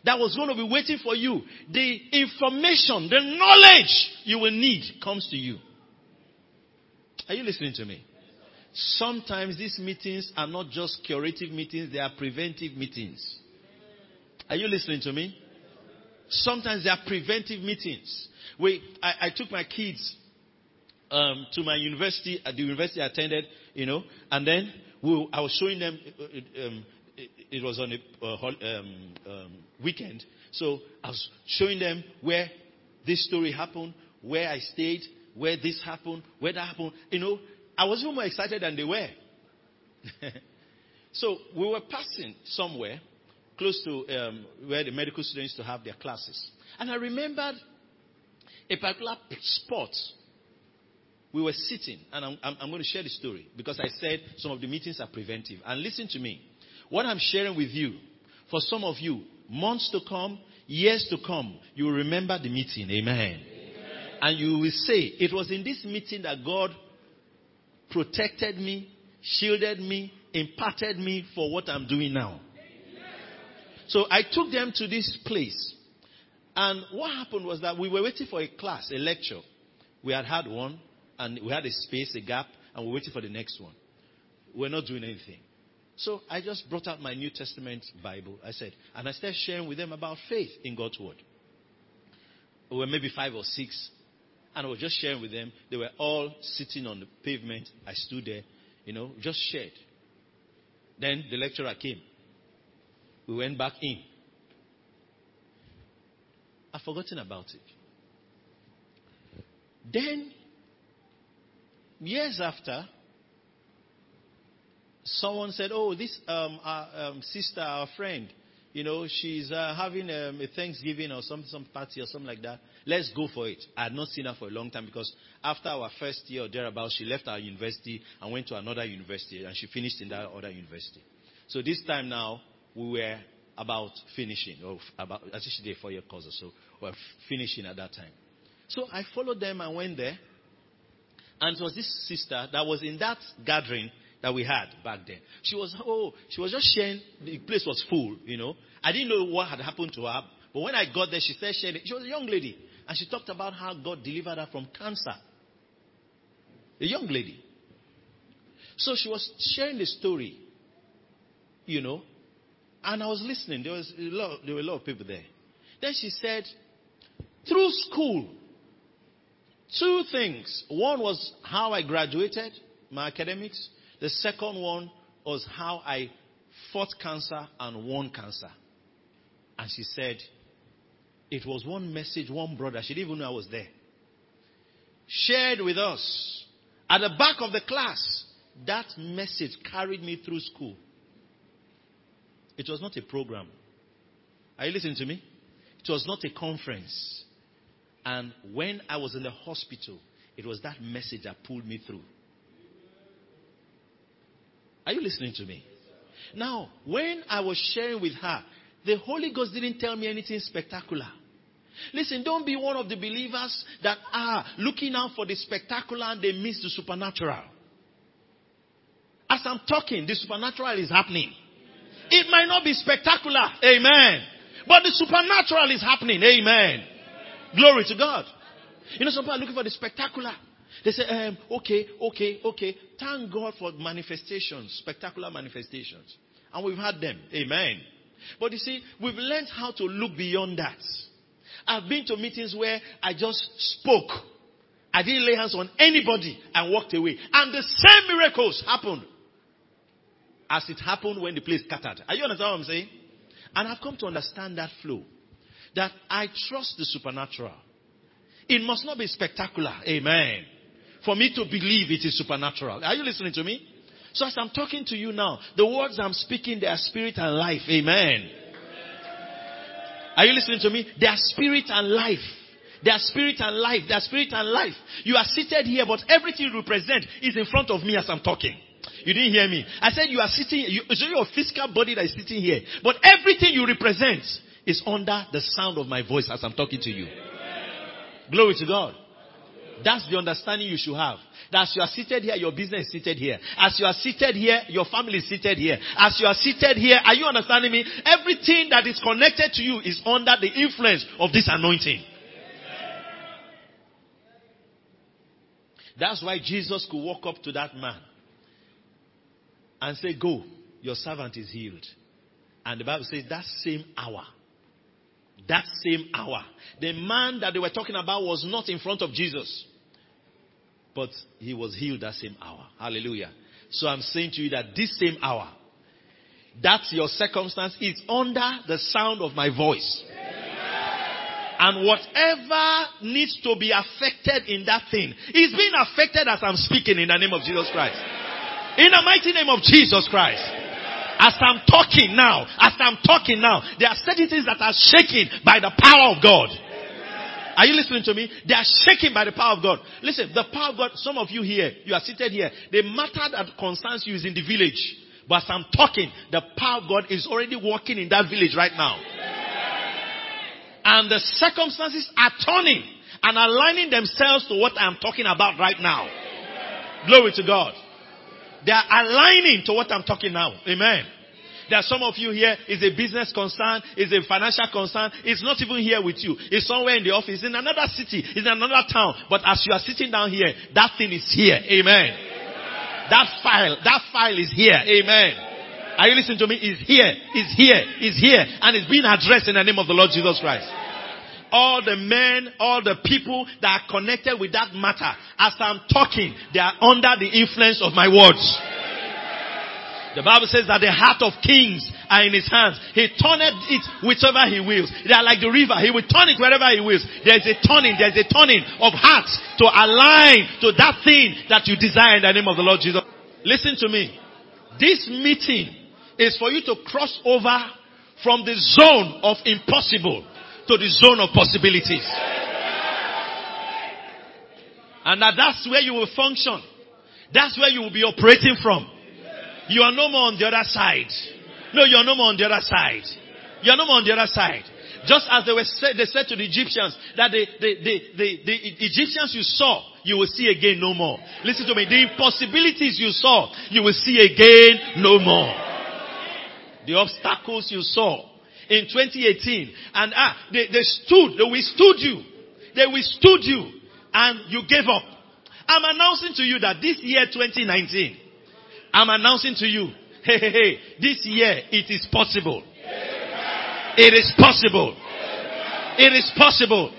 that was going to be waiting for you, the information, the knowledge you will need comes to you. Are you listening to me? Sometimes these meetings are not just curative meetings, they are preventive meetings. Are you listening to me? Sometimes they are preventive meetings. We, I, I took my kids um, to my university, at the university I attended, you know, and then we, I was showing them, uh, um, it, it, was on a uh, um, um, weekend, so I was showing them where this story happened, where I stayed, where this happened, where that happened. You know, I was even more excited than they were. so we were passing somewhere close to um, where the medical students to have their classes. And I remembered a particular spot. We were sitting, and I'm, I'm, I'm going to share the story because I said some of the meetings are preventive. And listen to me. What I'm sharing with you, for some of you, months to come, years to come, you will remember the meeting. Amen. And you will say, It was in this meeting that God protected me, shielded me, imparted me for what I'm doing now. So I took them to this place. And what happened was that we were waiting for a class, a lecture. We had had one, and we had a space, a gap, and we were waiting for the next one. We we're not doing anything. So I just brought out my New Testament Bible. I said, and I started sharing with them about faith in God's Word. We were maybe five or six and I was just sharing with them. They were all sitting on the pavement. I stood there, you know, just shared. Then the lecturer came. We went back in. I've forgotten about it. Then, years after, someone said, Oh, this um, our, um, sister, our friend, you know, she's uh, having um, a Thanksgiving or some, some party or something like that. Let's go for it. I had not seen her for a long time because after our first year or thereabouts, she left our university and went to another university and she finished in that other university. So this time now, we were about finishing, or about, think she did a four year course or so. We were finishing at that time. So I followed them and went there. And it was this sister that was in that gathering that we had back then. She was, oh, she was just sharing, the place was full, you know. I didn't know what had happened to her, but when I got there, she said, she was a young lady, and she talked about how God delivered her from cancer. A young lady. So she was sharing the story, you know, and I was listening. There was a lot, there were a lot of people there. Then she said, through school, two things. One was how I graduated, my academics. The second one was how I fought cancer and won cancer. And she said, it was one message, one brother, she didn't even know I was there, shared with us at the back of the class. That message carried me through school. It was not a program. Are you listening to me? It was not a conference. And when I was in the hospital, it was that message that pulled me through. Are you listening to me? Now, when I was sharing with her, the Holy Ghost didn't tell me anything spectacular. Listen, don't be one of the believers that are looking out for the spectacular and they miss the supernatural. As I'm talking, the supernatural is happening. It might not be spectacular. Amen. But the supernatural is happening. Amen. Glory to God. You know, some people are looking for the spectacular. They say, um, okay, okay, okay. Thank God for manifestations, spectacular manifestations. And we've had them. Amen. But you see, we've learned how to look beyond that. I've been to meetings where I just spoke I didn't lay hands on anybody and walked away. And the same miracles happened as it happened when the place scattered. Are you understand what I'm saying? And I've come to understand that flow. That I trust the supernatural. It must not be spectacular. Amen. For me to believe it is supernatural. Are you listening to me? So as I'm talking to you now, the words I'm speaking, they are spirit and life. Amen. Are you listening to me? They are spirit and life. They are spirit and life. They are spirit and life. You are seated here, but everything you represent is in front of me as I'm talking. You didn't hear me. I said you are sitting, you, it's your physical body that is sitting here. But everything you represent is under the sound of my voice as I'm talking to you. Glory to God. That's the understanding you should have. That as you are seated here, your business is seated here. As you are seated here, your family is seated here. As you are seated here, are you understanding me? Everything that is connected to you is under the influence of this anointing. That's why Jesus could walk up to that man and say, Go, your servant is healed. And the Bible says that same hour, that same hour, the man that they were talking about was not in front of Jesus, but he was healed that same hour. Hallelujah. So I'm saying to you that this same hour, that's your circumstance, is under the sound of my voice. And whatever needs to be affected in that thing is being affected as I'm speaking in the name of Jesus Christ. In the mighty name of Jesus Christ. As I'm talking now, as I'm talking now, there are certain things that are shaking by the power of God. Are you listening to me? They are shaken by the power of God. Listen, the power of God, some of you here, you are seated here. The matter that concerns you is in the village. But as I'm talking, the power of God is already working in that village right now. And the circumstances are turning and aligning themselves to what I'm talking about right now. Glory to God. They are aligning to what I'm talking now. Amen. There are some of you here, is a business concern, is a financial concern. It's not even here with you. It's somewhere in the office, in another city, in another town. But as you are sitting down here, that thing is here. Amen. That file, that file is here. Amen. Are you listening to me? Is here, is here, is here, and it's being addressed in the name of the Lord Jesus Christ all the men, all the people that are connected with that matter, as I'm talking, they are under the influence of my words. The Bible says that the heart of kings are in his hands. He turneth it whichever he wills. They are like the river. He will turn it wherever he wills. There is a turning, there is a turning of hearts to align to that thing that you desire in the name of the Lord Jesus. Listen to me. This meeting is for you to cross over from the zone of impossible to the zone of possibilities. And that that's where you will function. That's where you will be operating from. You are no more on the other side. No, you are no more on the other side. You are no more on the other side. Just as they were said, they said to the Egyptians that the, the, the, the, the Egyptians you saw, you will see again no more. Listen to me. The impossibilities you saw, you will see again no more. The obstacles you saw in 2018 and ah, they, they stood, they withstood you. They withstood you and you gave up. I'm announcing to you that this year 2019, I'm announcing to you, hey, hey, hey, this year it is possible. It is possible. It is possible.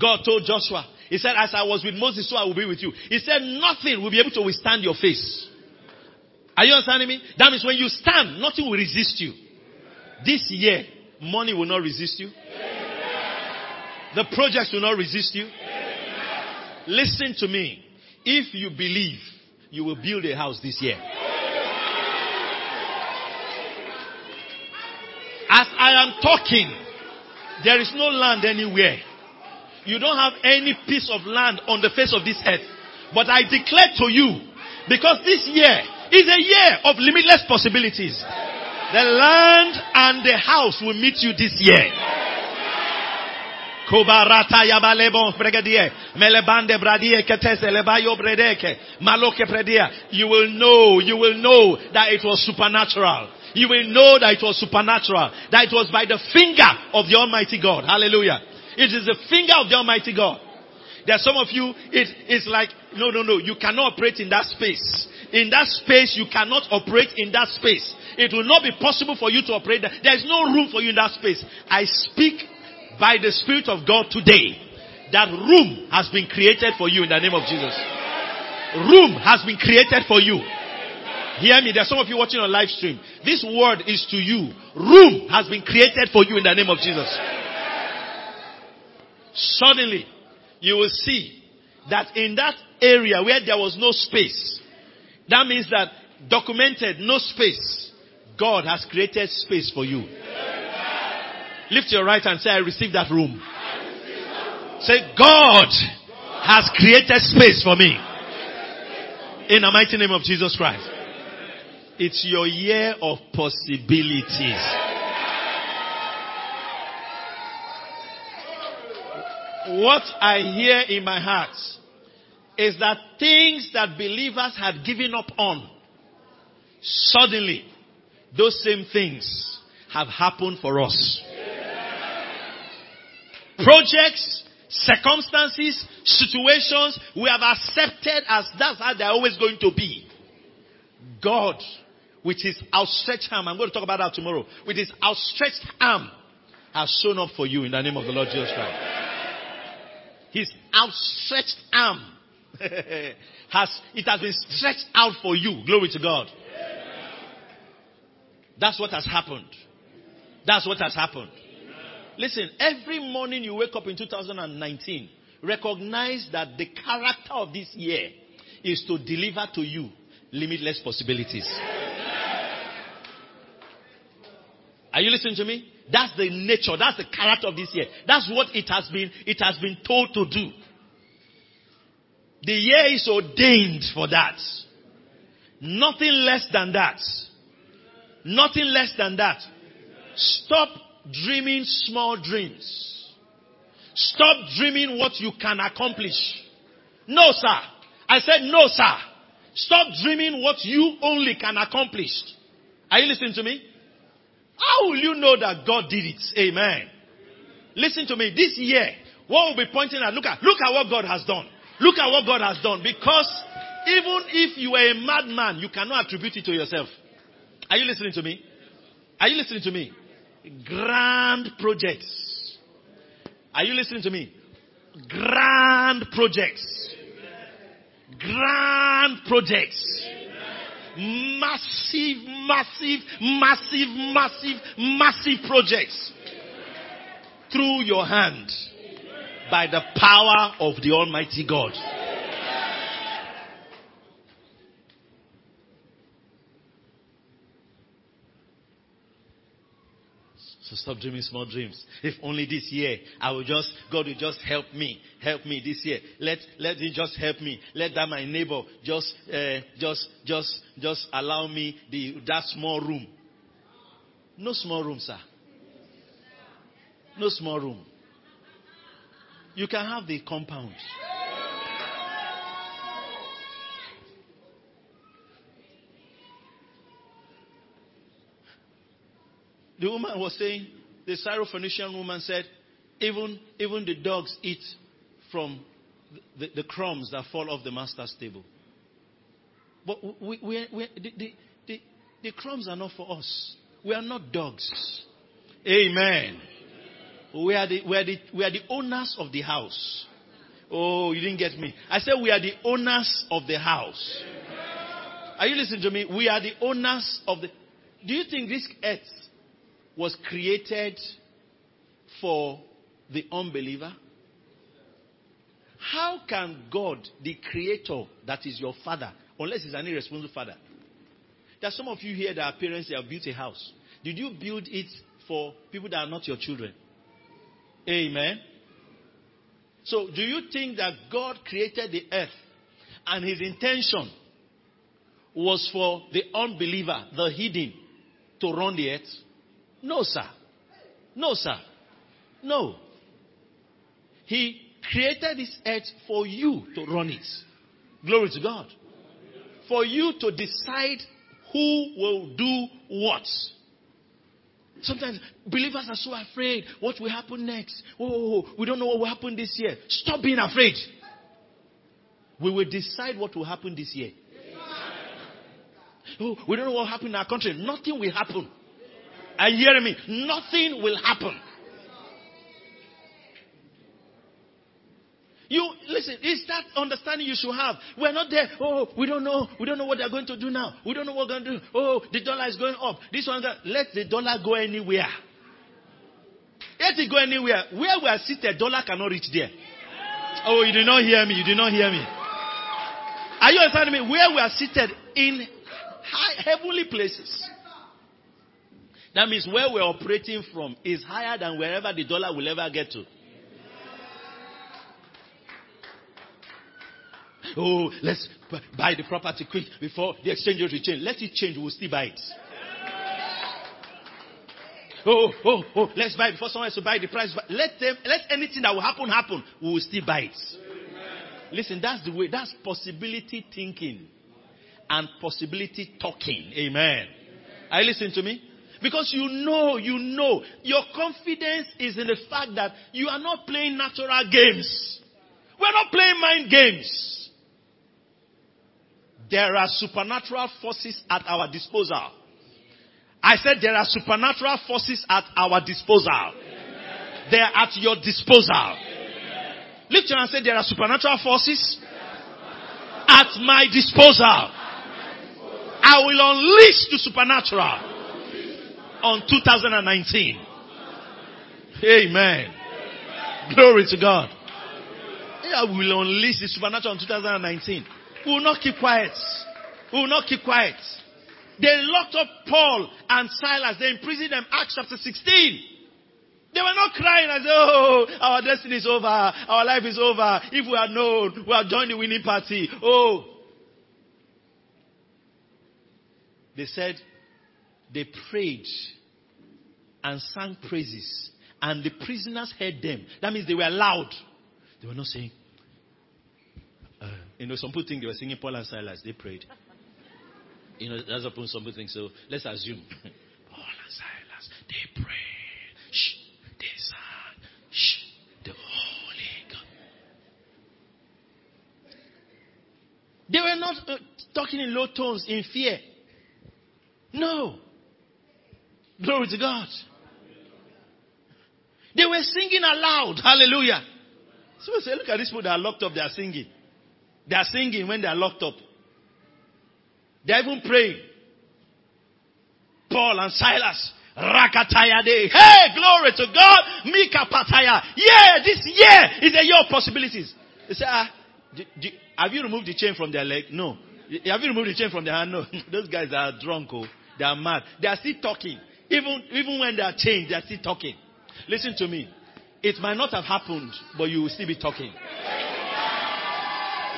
God told Joshua, He said, As I was with Moses, so I will be with you. He said, Nothing will be able to withstand your face. Are you understanding me? That means when you stand, nothing will resist you. This year, money will not resist you. The projects will not resist you. Listen to me. If you believe, you will build a house this year. As I am talking, there is no land anywhere. You don't have any piece of land on the face of this earth. But I declare to you, because this year is a year of limitless possibilities. The land and the house will meet you this year. Melebande bradie ketese lebayo bredeke. Maloke predia. You will know, you will know that it was supernatural. You will know that it was supernatural. That it was by the finger of the Almighty God. Hallelujah. It is the finger of the Almighty God. There are some of you, it is like, no, no, no, you cannot operate in that space. In that space, you cannot operate in that space. It will not be possible for you to operate. There is no room for you in that space. I speak by the Spirit of God today that room has been created for you in the name of Jesus. Room has been created for you. Hear me. There's some of you watching on live stream. This word is to you. Room has been created for you in the name of Jesus. Suddenly, you will see that in that area where there was no space, that means that documented no space, God has created space for you. Lift your right hand say, I receive that room. Say, God has created space for me. In the mighty name of Jesus Christ. It's your year of possibilities. What I hear in my heart is that things that believers had given up on, suddenly, those same things have happened for us. Projects, circumstances, situations we have accepted as that's how they're always going to be. God, with his outstretched arm, I'm going to talk about that tomorrow, with his outstretched arm, has shown up for you in the name of the Lord Jesus Christ. His outstretched arm has, it has been stretched out for you. Glory to God. That's what has happened. That's what has happened. Listen, every morning you wake up in 2019, recognize that the character of this year is to deliver to you limitless possibilities. Are you listening to me? That's the nature, that's the character of this year. That's what it has been, it has been told to do. The year is ordained for that. Nothing less than that. Nothing less than that. Stop dreaming small dreams. Stop dreaming what you can accomplish. No, sir. I said no, sir. Stop dreaming what you only can accomplish. Are you listening to me? How will you know that God did it? Amen. Listen to me. This year, what we'll be pointing at, look at, look at what God has done. Look at what God has done. Because even if you are a madman, you cannot attribute it to yourself. Are you listening to me? Are you listening to me? Grand projects. Are you listening to me? Grand projects. Grand projects. Massive, massive, massive, massive, massive projects. Through your hand. By the power of the Almighty God. So stop dreaming small dreams. If only this year I will just, God will just help me, help me this year. Let, let Him just help me. Let that my neighbor just, uh, just, just, just allow me the, that small room. No small room, sir. No small room. You can have the compound. The woman was saying, the Syrophoenician woman said, even, even the dogs eat from the, the, crumbs that fall off the master's table. But we, we, we, the, the, the, the crumbs are not for us. We are not dogs. Amen. We are, the, we, are the, we are the owners of the house. Oh, you didn't get me. I said we are the owners of the house. Are you listening to me? We are the owners of the. Do you think this earth was created for the unbeliever? How can God, the creator that is your father, unless he's an irresponsible father? There are some of you here that are parents that have built a house. Did you build it for people that are not your children? Amen. So, do you think that God created the earth and his intention was for the unbeliever, the hidden, to run the earth? No, sir. No, sir. No. He created this earth for you to run it. Glory to God. For you to decide who will do what. Sometimes believers are so afraid. What will happen next? Oh, we don't know what will happen this year. Stop being afraid. We will decide what will happen this year. Oh, we don't know what will happen in our country. Nothing will happen. Are you hearing me? Nothing will happen. You listen, it's that understanding you should have. We're not there. Oh, we don't know. We don't know what they're going to do now. We don't know what they're going to do. Oh, the dollar is going up. This one, let the dollar go anywhere. Let it go anywhere. Where we are seated, dollar cannot reach there. Oh, you did not hear me. You did not hear me. Are you understanding me? Where we are seated in high, heavenly places. That means where we're operating from is higher than wherever the dollar will ever get to. Oh, let's buy the property quick before the exchange rate change. Let it change, we'll still buy it. Oh, oh, oh, let's buy before someone has to buy the price. Let them, let anything that will happen happen. We will still buy it. Listen, that's the way. That's possibility thinking and possibility talking. Amen. Are you listening to me? Because you know, you know, your confidence is in the fact that you are not playing natural games. We're not playing mind games. There are supernatural forces at our disposal. I said there are supernatural forces at our disposal. They are at your disposal. Lift your hand and say there are supernatural forces at my disposal. I will unleash the supernatural on 2019. Amen. Glory to God. Yeah, we will unleash the supernatural on 2019. We will not keep quiet. We will not keep quiet. They locked up Paul and Silas. They imprisoned them. Acts chapter 16. They were not crying as, oh, our destiny is over. Our life is over. If we are known, we had joined the winning party. Oh. They said they prayed and sang praises. And the prisoners heard them. That means they were loud. They were not saying, uh, you know, some people think they were singing Paul and Silas. They prayed. You know, that's what some people think. So let's assume Paul and Silas, they prayed. Shh, they sang. Shh, the Holy God. They were not uh, talking in low tones in fear. No. Glory to God. They were singing aloud. Hallelujah. So say, look at these people that are locked up, they are singing. They are singing when they are locked up. They are even praying. Paul and Silas. Rakataya day. Hey, glory to God. Mika pataya. Yeah, this year is a year of possibilities. They say, ah, do, do, have you removed the chain from their leg? No. Have you removed the chain from their hand? No. Those guys are drunk. Oh. They are mad. They are still talking. Even, even when they are chained, they are still talking. Listen to me. It might not have happened, but you will still be talking.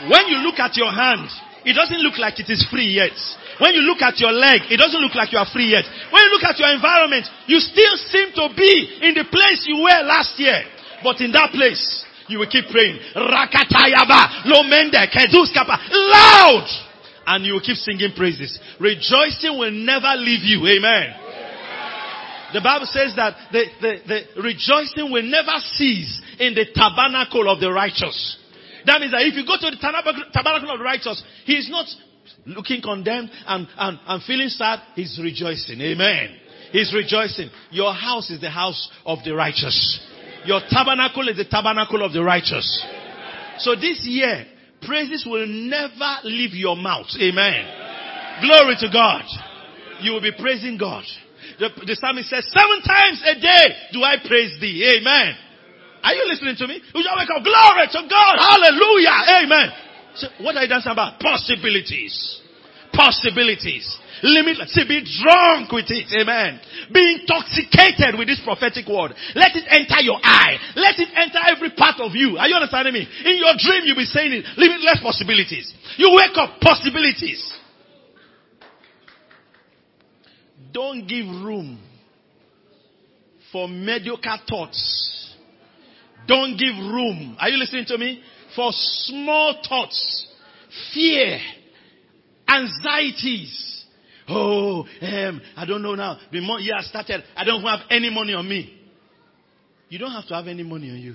When you look at your hand, it doesn't look like it is free yet. When you look at your leg, it doesn't look like you are free yet. When you look at your environment, you still seem to be in the place you were last year. But in that place, you will keep praying. Rakatayaba, Lomende, Keduskapa, loud! And you will keep singing praises. Rejoicing will never leave you. Amen. The Bible says that the, the, the rejoicing will never cease in the tabernacle of the righteous. That means that if you go to the tabernacle of the righteous, he is not looking condemned and, and, and feeling sad. He's rejoicing. Amen. He's rejoicing. Your house is the house of the righteous. Your tabernacle is the tabernacle of the righteous. So this year, praises will never leave your mouth. Amen. Glory to God. You will be praising God. The, the psalmist says, seven times a day do I praise thee. Amen. Are you listening to me? You shall wake up, glory to God. Hallelujah. Amen. So what are you dancing about? Possibilities. Possibilities. Limit, see, be drunk with it. Amen. Be intoxicated with this prophetic word. Let it enter your eye. Let it enter every part of you. Are you understanding me? In your dream, you'll be saying it. Limitless possibilities. You wake up, possibilities. Don't give room for mediocre thoughts. Don't give room. Are you listening to me? For small thoughts, fear, anxieties. Oh, um, I don't know now. The year started, I don't have any money on me. You don't have to have any money on you.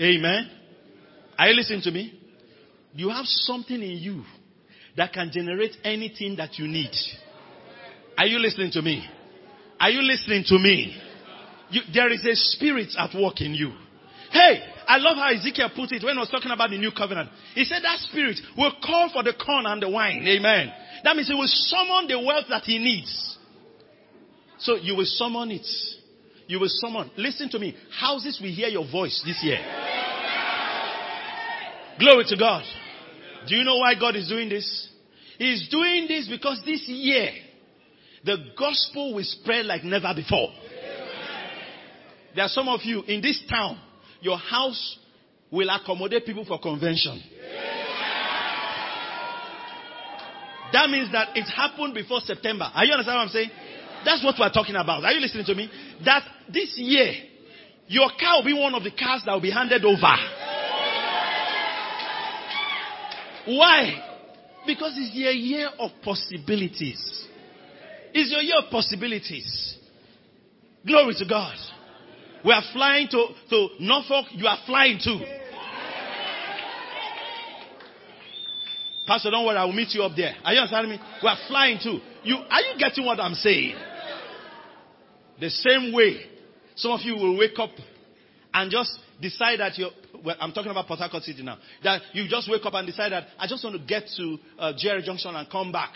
Amen. Are you listening to me? You have something in you that can generate anything that you need. Are you listening to me? Are you listening to me? You, there is a spirit at work in you. Hey, I love how Ezekiel put it when he was talking about the new covenant. He said that spirit will call for the corn and the wine. Amen. That means he will summon the wealth that he needs. So you will summon it. You will summon. Listen to me. Houses will hear your voice this year. Glory to God. Do you know why God is doing this? He's doing this because this year the gospel will spread like never before. There are some of you in this town, your house will accommodate people for convention. That means that it happened before September. Are you understand what I'm saying? That's what we're talking about. Are you listening to me? That this year, your car will be one of the cars that will be handed over. Why? Because it's a year of possibilities. It's your year of possibilities. Glory to God. We are flying to, to Norfolk. You are flying too. Pastor, don't worry. I will meet you up there. Are you understanding me? We are flying too. You, are you getting what I'm saying? The same way, some of you will wake up and just decide that you're, well, I'm talking about Port Harcourt City now, that you just wake up and decide that I just want to get to uh, Jerry Junction and come back.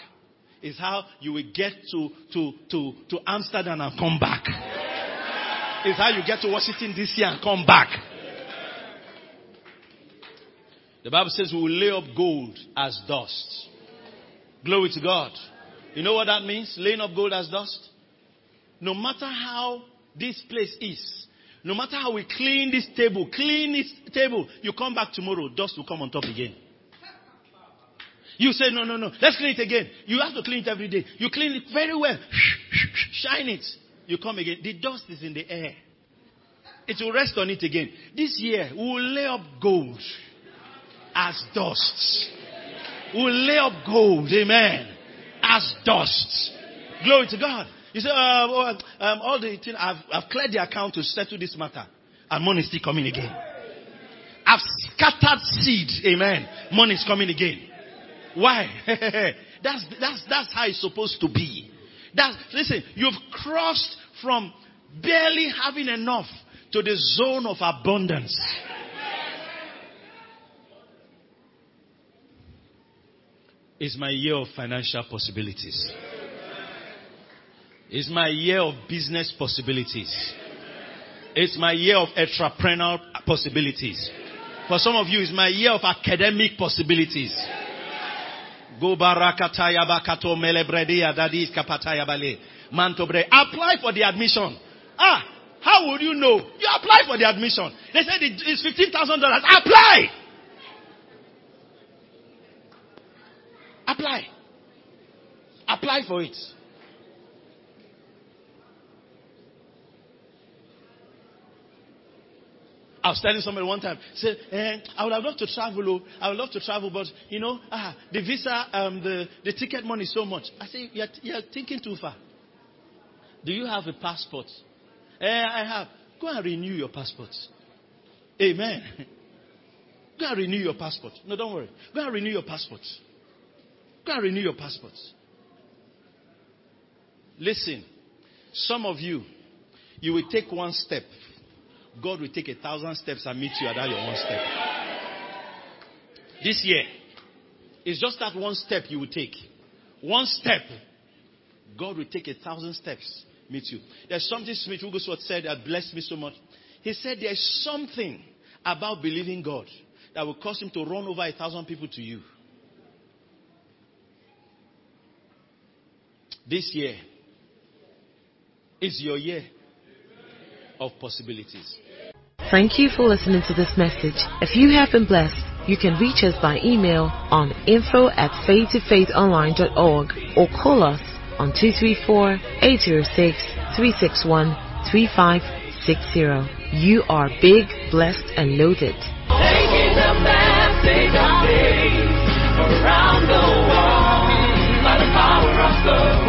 Is how you will get to, to, to, to Amsterdam and come back. Is how you get to Washington DC and come back. The Bible says we will lay up gold as dust. Glory to God. You know what that means? Laying up gold as dust? No matter how this place is, no matter how we clean this table, clean this table, you come back tomorrow, dust will come on top again. You say, no, no, no, let's clean it again. You have to clean it every day. You clean it very well. Shine it. You come again. The dust is in the air. It will rest on it again. This year, we will lay up gold as dust. We will lay up gold, amen, as dust. Glory to God. You say, uh, um, all the thing, I've, I've cleared the account to settle this matter. And money is still coming again. I've scattered seed. Amen. Money is coming again. Why? that's, that's, that's how it's supposed to be. That's, listen, you've crossed from barely having enough to the zone of abundance. It's my year of financial possibilities. It's my year of business possibilities. It's my year of entrepreneurial possibilities. For some of you, it's my year of academic possibilities. Apply for the admission. Ah, how would you know? You apply for the admission. They said it's fifteen thousand dollars. Apply. Apply. Apply for it. I was telling somebody one time, said, eh, I would have loved to travel, oh, I would love to travel, but you know, ah, the visa, um, the, the ticket money is so much. I say, you're, you're thinking too far. Do you have a passport? Eh, I have. Go and renew your passport. Amen. Go and renew your passport. No, don't worry. Go and renew your passport. Go and renew your passport. Listen, some of you, you will take one step God will take a thousand steps and meet you at that your one step. This year, it's just that one step you will take. One step. God will take a thousand steps, meet you. There's something Smith Wigglesworth said that blessed me so much. He said there's something about believing God that will cause him to run over a thousand people to you. This year is your year of possibilities. Thank you for listening to this message. If you have been blessed, you can reach us by email on info at faith2faithonline.org or call us on 234-806-361-3560. You are big, blessed, and loaded. Around the world by the power of the